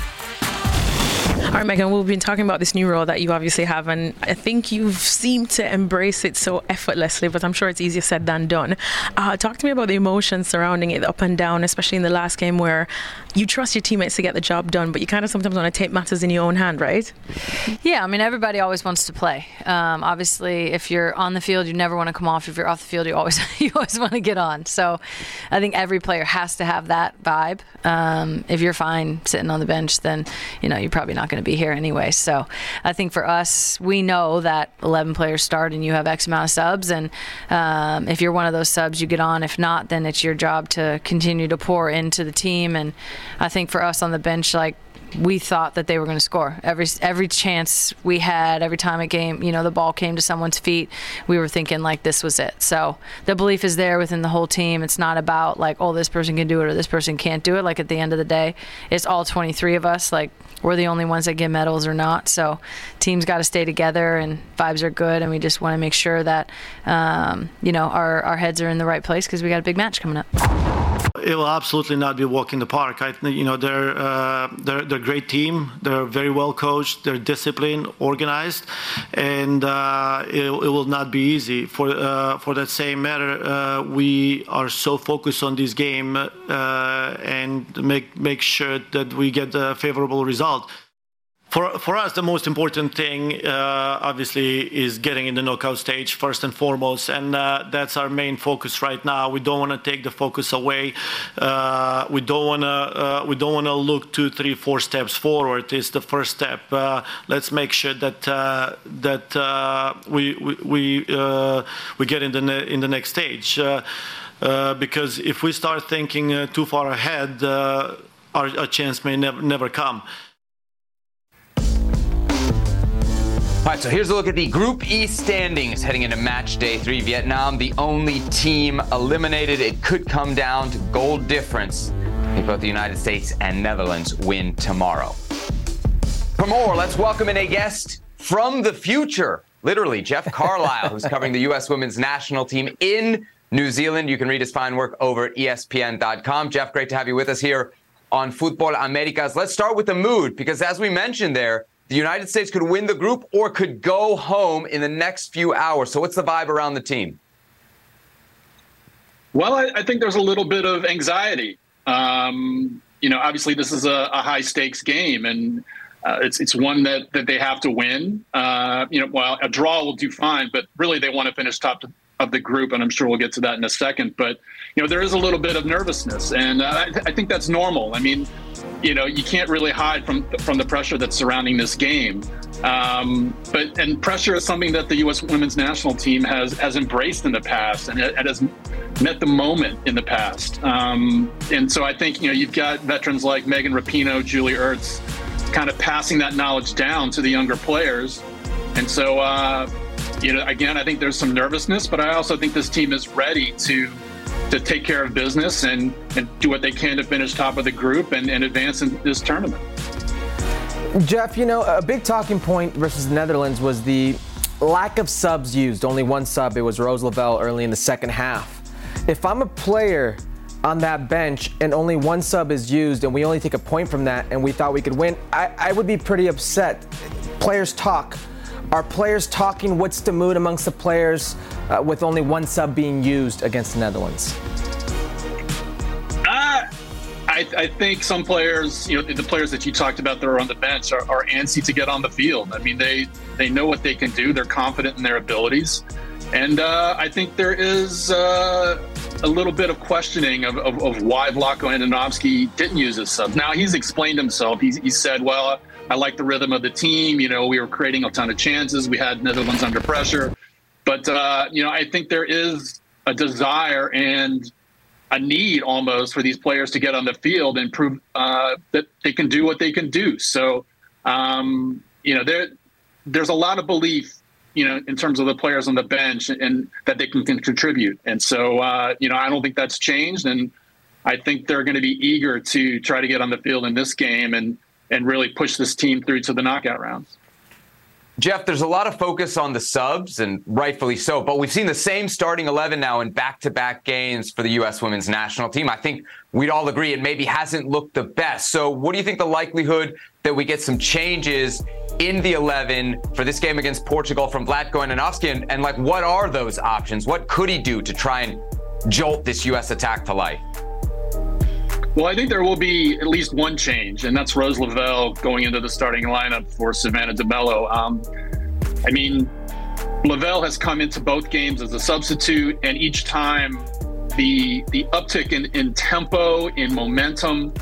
All right, Megan, we've been talking about this new role that you obviously have, and I think you've seemed to embrace it so effortlessly, but I'm sure it's easier said than done. Uh, talk to me about the emotions surrounding it, up and down, especially in the last game where you trust your teammates to get the job done, but you kind of sometimes want to take matters in your own hand, right? Yeah, I mean, everybody always wants to play. Um, obviously, if you're on the field, you never want to come off. If you're off the field, you always *laughs* you always want to get on. So, I think every player has to have that vibe. Um, if you're fine sitting on the bench, then you know you're probably not going to be here anyway. So I think for us, we know that 11 players start and you have X amount of subs, and um, if you're one of those subs, you get on. If not, then it's your job to continue to pour into the team. And I think for us on the bench, like we thought that they were going to score. Every every chance we had every time a game you know the ball came to someone's feet we were thinking like this was it. So the belief is there within the whole team. It's not about like oh this person can do it or this person can't do it. Like at the end of the day it's all 23 of us. Like we're the only ones that get medals or not. So teams got to stay together and vibes are good and we just want to make sure that um, you know our, our heads are in the right place because we got a big match coming up it will absolutely not be a walk in the park. I, you know, they're, uh, they're they're a great team. They're very well coached. They're disciplined, organized, and uh, it, will not be easy. For uh, for that same matter, we are so focused on this game and make make sure that we get a favorable result. For, us, the most important thing, uh, obviously, is getting in the knockout stage first and foremost, and uh, that's our main focus right now. We don't want to take the focus away. Uh, we don't uh, to look two, three, four steps forward. It's the first step. Uh, let's make sure that uh, we get in the next stage. because if we start thinking too far ahead, our, chance may never come. All right, so here's a look at the Group E standings heading into match day three. Vietnam, the only team eliminated. It could come down to goal difference if both the United States and Netherlands win tomorrow. For more, let's welcome in a guest from the future. Literally, Jeff Carlisle, who's covering the U.S. women's national team in New Zealand. You can read his fine work over at ESPN.com. Jeff, great to have you with us here on Futbol Americas. Let's start with the mood, because as we mentioned there, the United States could win the group or could go home in the next few hours. So, what's the vibe around the team? Well, I, I think there's a little bit of anxiety. Um, you know, obviously, this is a, a high stakes game, and uh, it's it's one that that they have to win. Uh, you know, while a draw will do fine, but really they want to finish top of the group, and I'm sure we'll get to that in a second. But you know, there is a little bit of nervousness, and uh, I, I, think that's normal. I mean, you know, you can't really hide from from the pressure that's surrounding this game. Um, but and pressure is something that the U.S. Women's National Team has has embraced in the past, and it, has met the moment in the past. Um, and so I think you know you've got veterans like Megan Rapinoe, Julie Ertz, kind of passing that knowledge down to the younger players. And so, uh, you know, again, I think there's some nervousness, but I also think this team is ready to to take care of business and, and do what they can to finish top of the group and, and advance in this tournament. Jeff, you know, a big talking point versus the Netherlands was the lack of subs used. Only one sub. It was Rose Lavelle early in the second half. If I'm a player on that bench and only one sub is used and we only take a point from that and we thought we could win, I, I would be pretty upset. Players talk. Are players talking? What's the mood amongst the players uh, with only one sub being used against the Netherlands? Uh, I, I, think some players, you know, the players that you talked about that are on the bench are, are antsy to get on the field. I mean, they they know what they can do. They're confident in their abilities, and uh, I think there is uh, a little bit of questioning of, of, of why Vlatko Andonovski didn't use his sub. Now he's explained himself. He's, he said, "Well, I like the rhythm of the team. You know, we were creating a ton of chances. We had Netherlands under pressure. But, uh, you know, I think there is a desire and a need almost for these players to get on the field and prove uh, that they can do what they can do. So, um, you know, there, there's a lot of belief, you know, in terms of the players on the bench and that they can, can contribute. And so, uh, you know, I don't think that's changed. And I think they're going to be eager to try to get on the field in this game and, and really push this team through to the knockout rounds. Jeff, there's a lot of focus on the subs, and rightfully so, but we've seen the same starting 11 now in back to back games for the U.S. women's national team. I think we'd all agree it maybe hasn't looked the best. So, what do you think the likelihood that we get some changes in the 11 for this game against Portugal from Vlatko Andonovski? And, and like, what are those options? What could he do to try and jolt this U.S. attack to life? Well, I think there will be at least one change, and that's Rose Lavelle going into the starting lineup for Savannah DeMelo. Um, I mean, Lavelle has come into both games as a substitute, and each time the the uptick in, in tempo, in momentum,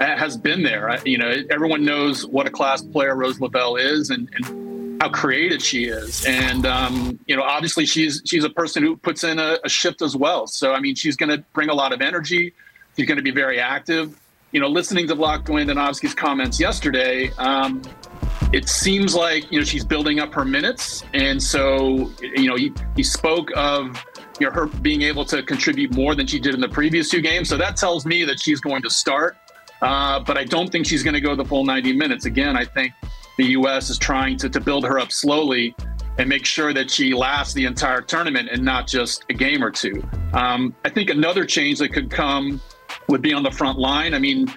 uh, has been there. You know, everyone knows what a class player Rose Lavelle is, and, and how creative she is. And um, you know, obviously, she's she's a person who puts in a, a shift as well. So, I mean, she's going to bring a lot of energy He's going to be very active. You know, listening to Vlatko Andonovski's comments yesterday, um, it seems like you know she's building up her minutes, and so you know he, he spoke of you know her being able to contribute more than she did in the previous two games. So that tells me that she's going to start, uh, but I don't think she's going to go the full 90 minutes. Again, I think the U.S. is trying to to build her up slowly and make sure that she lasts the entire tournament and not just a game or two. Um, I think another change that could come would be on the front line. I mean,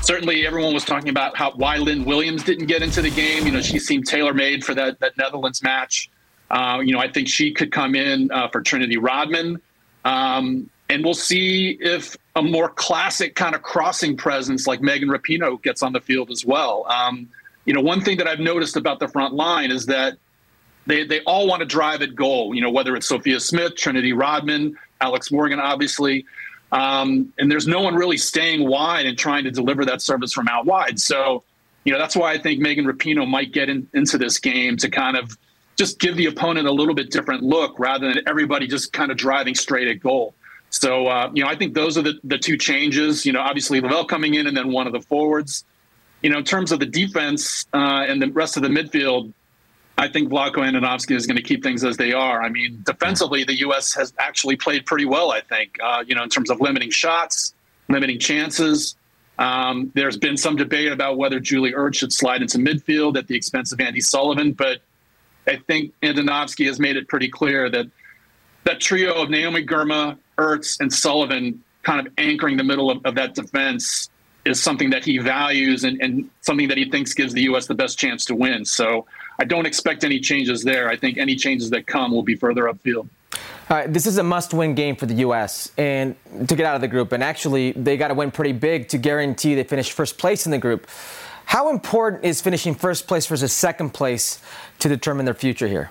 certainly everyone was talking about how why Lynn Williams didn't get into the game. You know, she seemed tailor made for that that Netherlands match. Uh, you know, I think she could come in uh, for Trinity Rodman. Um, and we'll see if a more classic kind of crossing presence like Megan Rapinoe gets on the field as well. Um, you know, one thing that I've noticed about the front line is that they, they all want to drive at goal, you know, whether it's Sophia Smith, Trinity Rodman, Alex Morgan, obviously. Um, and there's no one really staying wide and trying to deliver that service from out wide. So, you know, that's why I think Megan Rapinoe might get in, into this game to kind of just give the opponent a little bit different look rather than everybody just kind of driving straight at goal. So, uh, you know, I think those are the, the two changes. You know, obviously Lavelle coming in and then one of the forwards. You know, in terms of the defense uh, and the rest of the midfield, I think Vlatko Andonovski is going to keep things as they are. I mean, defensively, the U.S. has actually played pretty well. I think, uh, you know, in terms of limiting shots, limiting chances. Um, there's been some debate about whether Julie Ertz should slide into midfield at the expense of Andi Sullivan, but I think Andonovski has made it pretty clear that that trio of Naomi Girma, Ertz, and Sullivan kind of anchoring the middle of, of that defense is something that he values and, and something that he thinks gives the U.S. the best chance to win. So I don't expect any changes there. I think any changes that come will be further upfield. All right, this is a must-win game for the U.S. and to get out of the group. And actually, they got to win pretty big to guarantee they finish first place in the group. How important is finishing first place versus second place to determine their future here?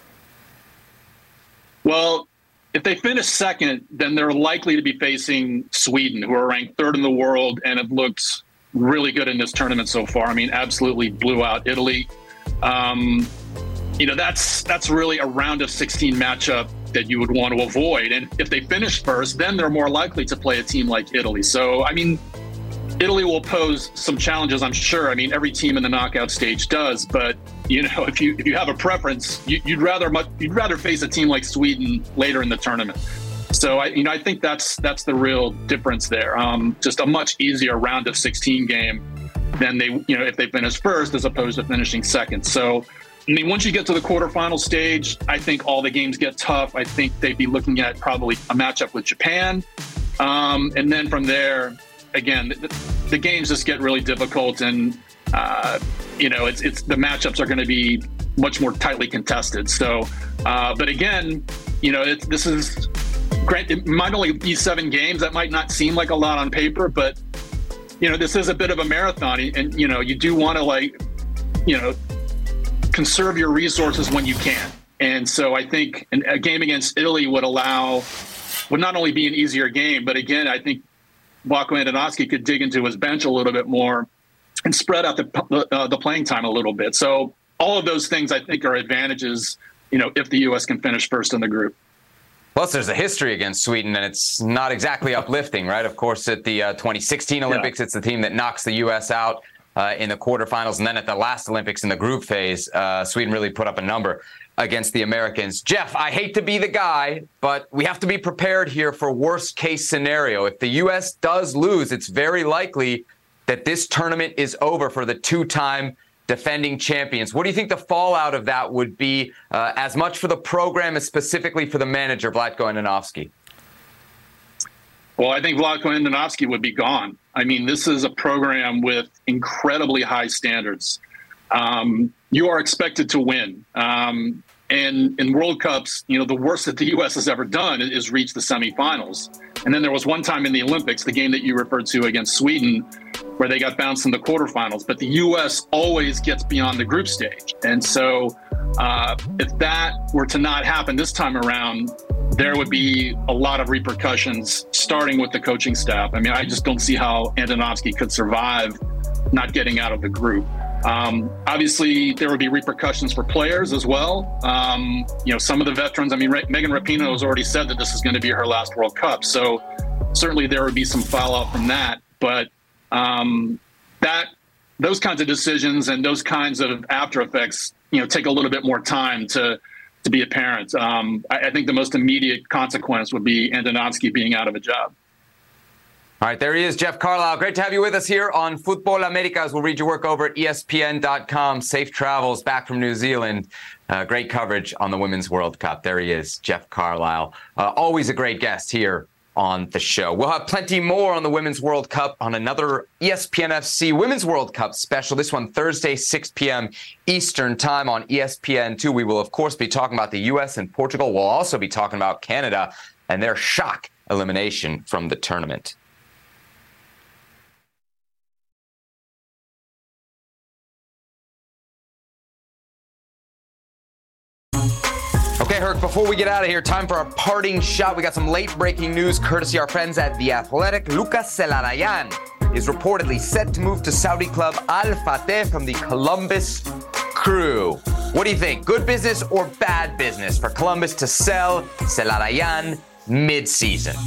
Well, if they finish second, then they're likely to be facing Sweden, who are ranked third in the world and have looked really good in this tournament so far. I mean, absolutely blew out Italy. Um, you know, that's that's really a round of 16 matchup that you would want to avoid. And if they finish first, then they're more likely to play a team like Italy. So, I mean, Italy will pose some challenges, I'm sure. I mean, every team in the knockout stage does, but you know, *laughs* if you if you have a preference, you, would rather much, you'd rather face a team like Sweden later in the tournament. So I, you know, I think that's that's the real difference there. Um, just a much easier round of 16 game than they, you know, if they finish first as opposed to finishing second. So, I mean, once you get to the quarterfinal stage, I think all the games get tough. I think they'd be looking at probably a matchup with Japan, um, and then from there, again, the, the, games just get really difficult, and uh, you know, it's it's the matchups are going to be much more tightly contested. So, uh, but again, you know, this is great. It might only be seven games. That might not seem like a lot on paper, but you know, this is a bit of a marathon, and you know, you do want to like, you know, conserve your resources when you can. And so I think a game against Italy would allow, would not only be an easier game, but again, I think Vlatko Andonovski could dig into his bench a little bit more and spread out the uh, the playing time a little bit. So all of those things I think are advantages, you know, if the U.S. can finish first in the group. Plus, there's a history against Sweden, and it's not exactly uplifting, right? Of course, at the uh, 2016 Olympics, yeah. it's the team that knocks the U.S. out uh, in the quarterfinals. And then at the last Olympics in the group phase, uh, Sweden really put up a number against the Americans. Jeff, I hate to be the guy, but we have to be prepared here for worst case scenario. If the U.S. does lose, it's very likely that this tournament is over for the two time defending champions. What do you think the fallout of that would be, uh, as much for the program as specifically for the manager, Vlatko Andonovski? Well, I think Vlatko Andonovski would be gone. I mean, this is a program with incredibly high standards. Um, you are expected to win. Um, and in World Cups, you know, the worst that the U.S. has ever done is reach the semifinals. And then there was one time in the Olympics, the game that you referred to against Sweden, where they got bounced in the quarterfinals. But the U.S. always gets beyond the group stage. And so uh, if that were to not happen this time around, there would be a lot of repercussions, starting with the coaching staff. I mean, I just don't see how Andonovski could survive not getting out of the group. Um, obviously, there would be repercussions for players as well. Um, you know, some of the veterans. I mean, Megan Rapinoe has already said that this is going to be her last World Cup, so certainly there would be some fallout from that. But um, that those kinds of decisions and those kinds of after effects, you know, take a little bit more time to to be apparent. Um, I, I think the most immediate consequence would be Andonovski being out of a job. All right, there he is, Jeff Carlisle. Great to have you with us here on Futbol Americas. We'll read your work over at ESPN.com. Safe travels back from New Zealand. Uh, great coverage on the Women's World Cup. There he is, Jeff Carlisle. Uh, always a great guest here on the show. We'll have plenty more on the Women's World Cup on another ESPN FC Women's World Cup special. This one Thursday, 6 p.m. Eastern Time on ESPN2. We will, of course, be talking about the U.S. and Portugal. We'll also be talking about Canada and their shock elimination from the tournament. Okay, Herc, before we get out of here, time for a parting shot. We got some late breaking news courtesy our friends at The Athletic. Lucas Zelarayan is reportedly set to move to Saudi club Al Fateh from the Columbus Crew. What do you think? Good business or bad business for Columbus to sell Zelarayan mid-season?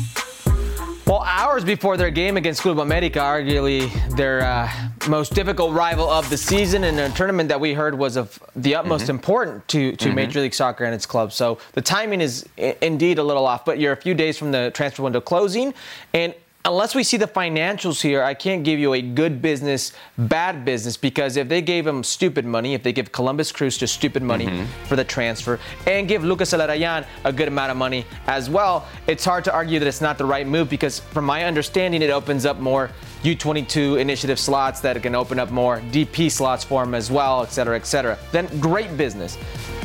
Well, hours before their game against Club America, arguably their uh, most difficult rival of the season, and a tournament that we heard was of the utmost mm-hmm. important to, to mm-hmm. Major League Soccer and its clubs. So the timing is I- indeed a little off, but you're a few days from the transfer window closing, and unless we see the financials here, I can't give you a good business, bad business, because if they gave him stupid money, if they give Columbus Crew just stupid money mm-hmm. for the transfer, and give Lucas Zelarayan a good amount of money as well, it's hard to argue that it's not the right move because, from my understanding, it opens up more U22 initiative slots that can open up more DP slots for him as well, et cetera, et cetera. Then great business.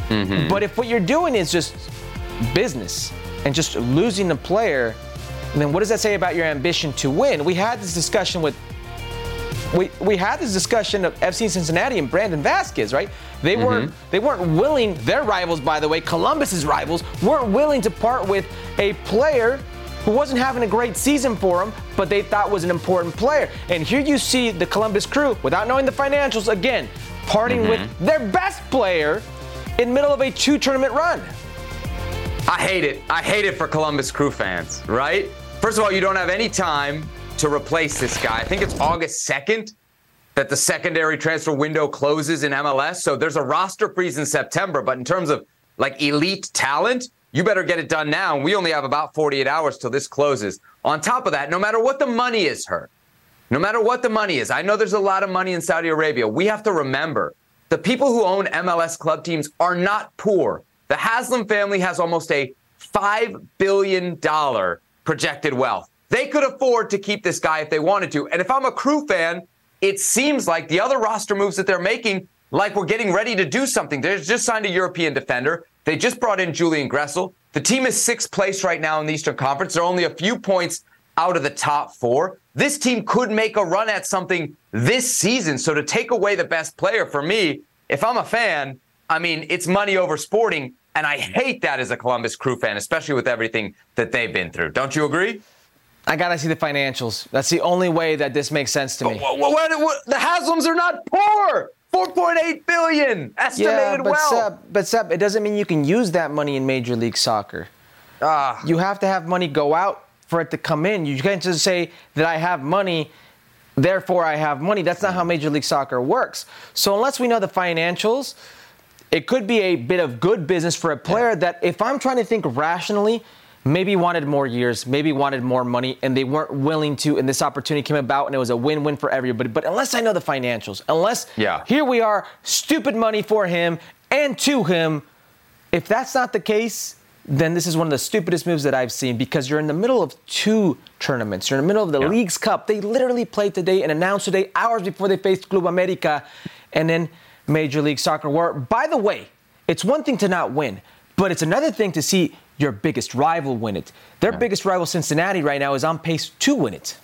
Mm-hmm. But if what you're doing is just business and just losing the player, and then what does that say about your ambition to win? We had this discussion with we, we had this discussion of FC Cincinnati and Brandon Vazquez, right? They mm-hmm. weren't they weren't willing. Their rivals, by the way, Columbus's rivals, weren't willing to part with a player who wasn't having a great season for them, but they thought was an important player. And here you see the Columbus Crew, without knowing the financials, again parting mm-hmm. with their best player in middle of a two tournament run. I hate it. I hate it for Columbus Crew fans, right? First of all, you don't have any time to replace this guy. I think it's August 2nd that the secondary transfer window closes in MLS. So there's a roster freeze in September. But in terms of like elite talent, you better get it done now. And we only have about 48 hours till this closes. On top of that, no matter what the money is, Herc, no matter what the money is, I know there's a lot of money in Saudi Arabia. We have to remember the people who own MLS club teams are not poor. The Haslam family has almost a $5 billion projected wealth. They could afford to keep this guy if they wanted to. And if I'm a crew fan, it seems like the other roster moves that they're making, like we're getting ready to do something. They just signed a European defender. They just brought in Julian Gressel. The team is sixth place right now in the Eastern Conference. They're only a few points out of the top four. This team could make a run at something this season. So to take away the best player for me, if I'm a fan, I mean, it's money over sporting. And I hate that as a Columbus Crew fan, especially with everything that they've been through. Don't you agree? I gotta see the financials. That's the only way that this makes sense to me. What, what, what, the Haslams are not poor. 4.8 billion estimated yeah, but wealth. Seb, but Seb, it doesn't mean you can use that money in Major League Soccer. Ah. You have to have money go out for it to come in. You can't just say that I have money, therefore I have money. That's not how Major League Soccer works. So unless we know the financials, it could be a bit of good business for a player yeah. that if I'm trying to think rationally, maybe wanted more years, maybe wanted more money, and they weren't willing to. And this opportunity came about, and it was a win-win for everybody. But unless I know the financials, unless Yeah. here we are, stupid money for him and to him. If that's not the case, then this is one of the stupidest moves that I've seen because you're in the middle of two tournaments. You're in the middle of the Leagues Cup. They literally played today and announced today hours before they faced Club America and then Major League Soccer. Where, by the way, it's one thing to not win, but it's another thing to see your biggest rival win it. Their biggest rival, Cincinnati, right now is on pace to win it.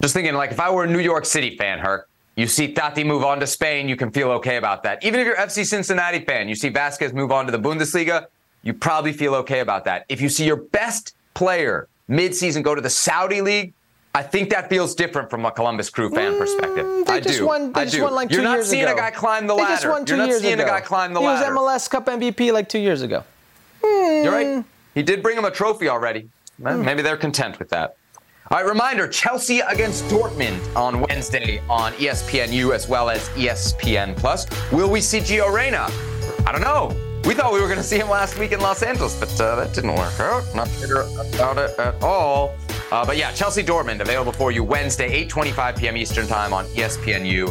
Just thinking, like, if I were a New York City fan, Herc, you see Taty move on to Spain, you can feel okay about that. Even if you're FC Cincinnati fan, you see Vazquez move on to the Bundesliga, you probably feel okay about that. If you see your best player midseason go to the Saudi League, I think that feels different from a Columbus Crew fan perspective. Mm, They I just do. won. I just do. like You're two not years seeing ago. a guy climb the they ladder. just won 2 You're not seeing ago. a guy climb the he ladder. was MLS Cup MVP like two years ago. You're right. He did bring him a trophy already. Hmm. Maybe they're content with that. All right, reminder Chelsea against Dortmund on Wednesday on ESPNU as well as ESPN Plus. Will we see Gio Reyna? I don't know. We thought we were going to see him last week in Los Angeles, but uh, that didn't work out. Not sure about it at all. Uh, but yeah, Chelsea Dortmund available for you Wednesday, 8:25 p.m. Eastern Time on ESPNU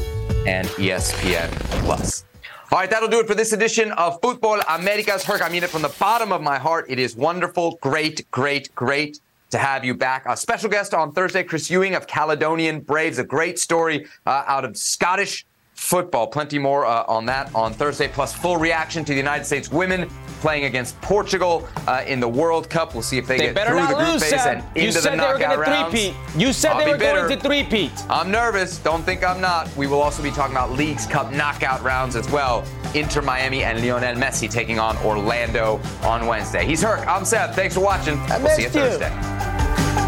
and ESPN Plus. All right, that'll do it for this edition of Futbol Americas. Herc, I mean it from the bottom of my heart. It is wonderful, great, great, great to have you back. A special guest on Thursday, Chris Ewing of Caledonian Braves. A great story uh, out of Scottish football. Plenty more uh, on that on Thursday, plus full reaction to the United States women playing against Portugal uh, in the World Cup. We'll see if they, They get better through the group lose, phase Seb. and You into said the they were knockout rounds. three-peat. You said I'll they be were going to three-peat. I'm nervous. Don't think I'm not. We will also be talking about Leagues Cup knockout rounds as well. Inter Miami and Lionel Messi taking on Orlando on Wednesday. He's Herc. I'm Seb. Thanks for watching. I we'll see you you. Thursday.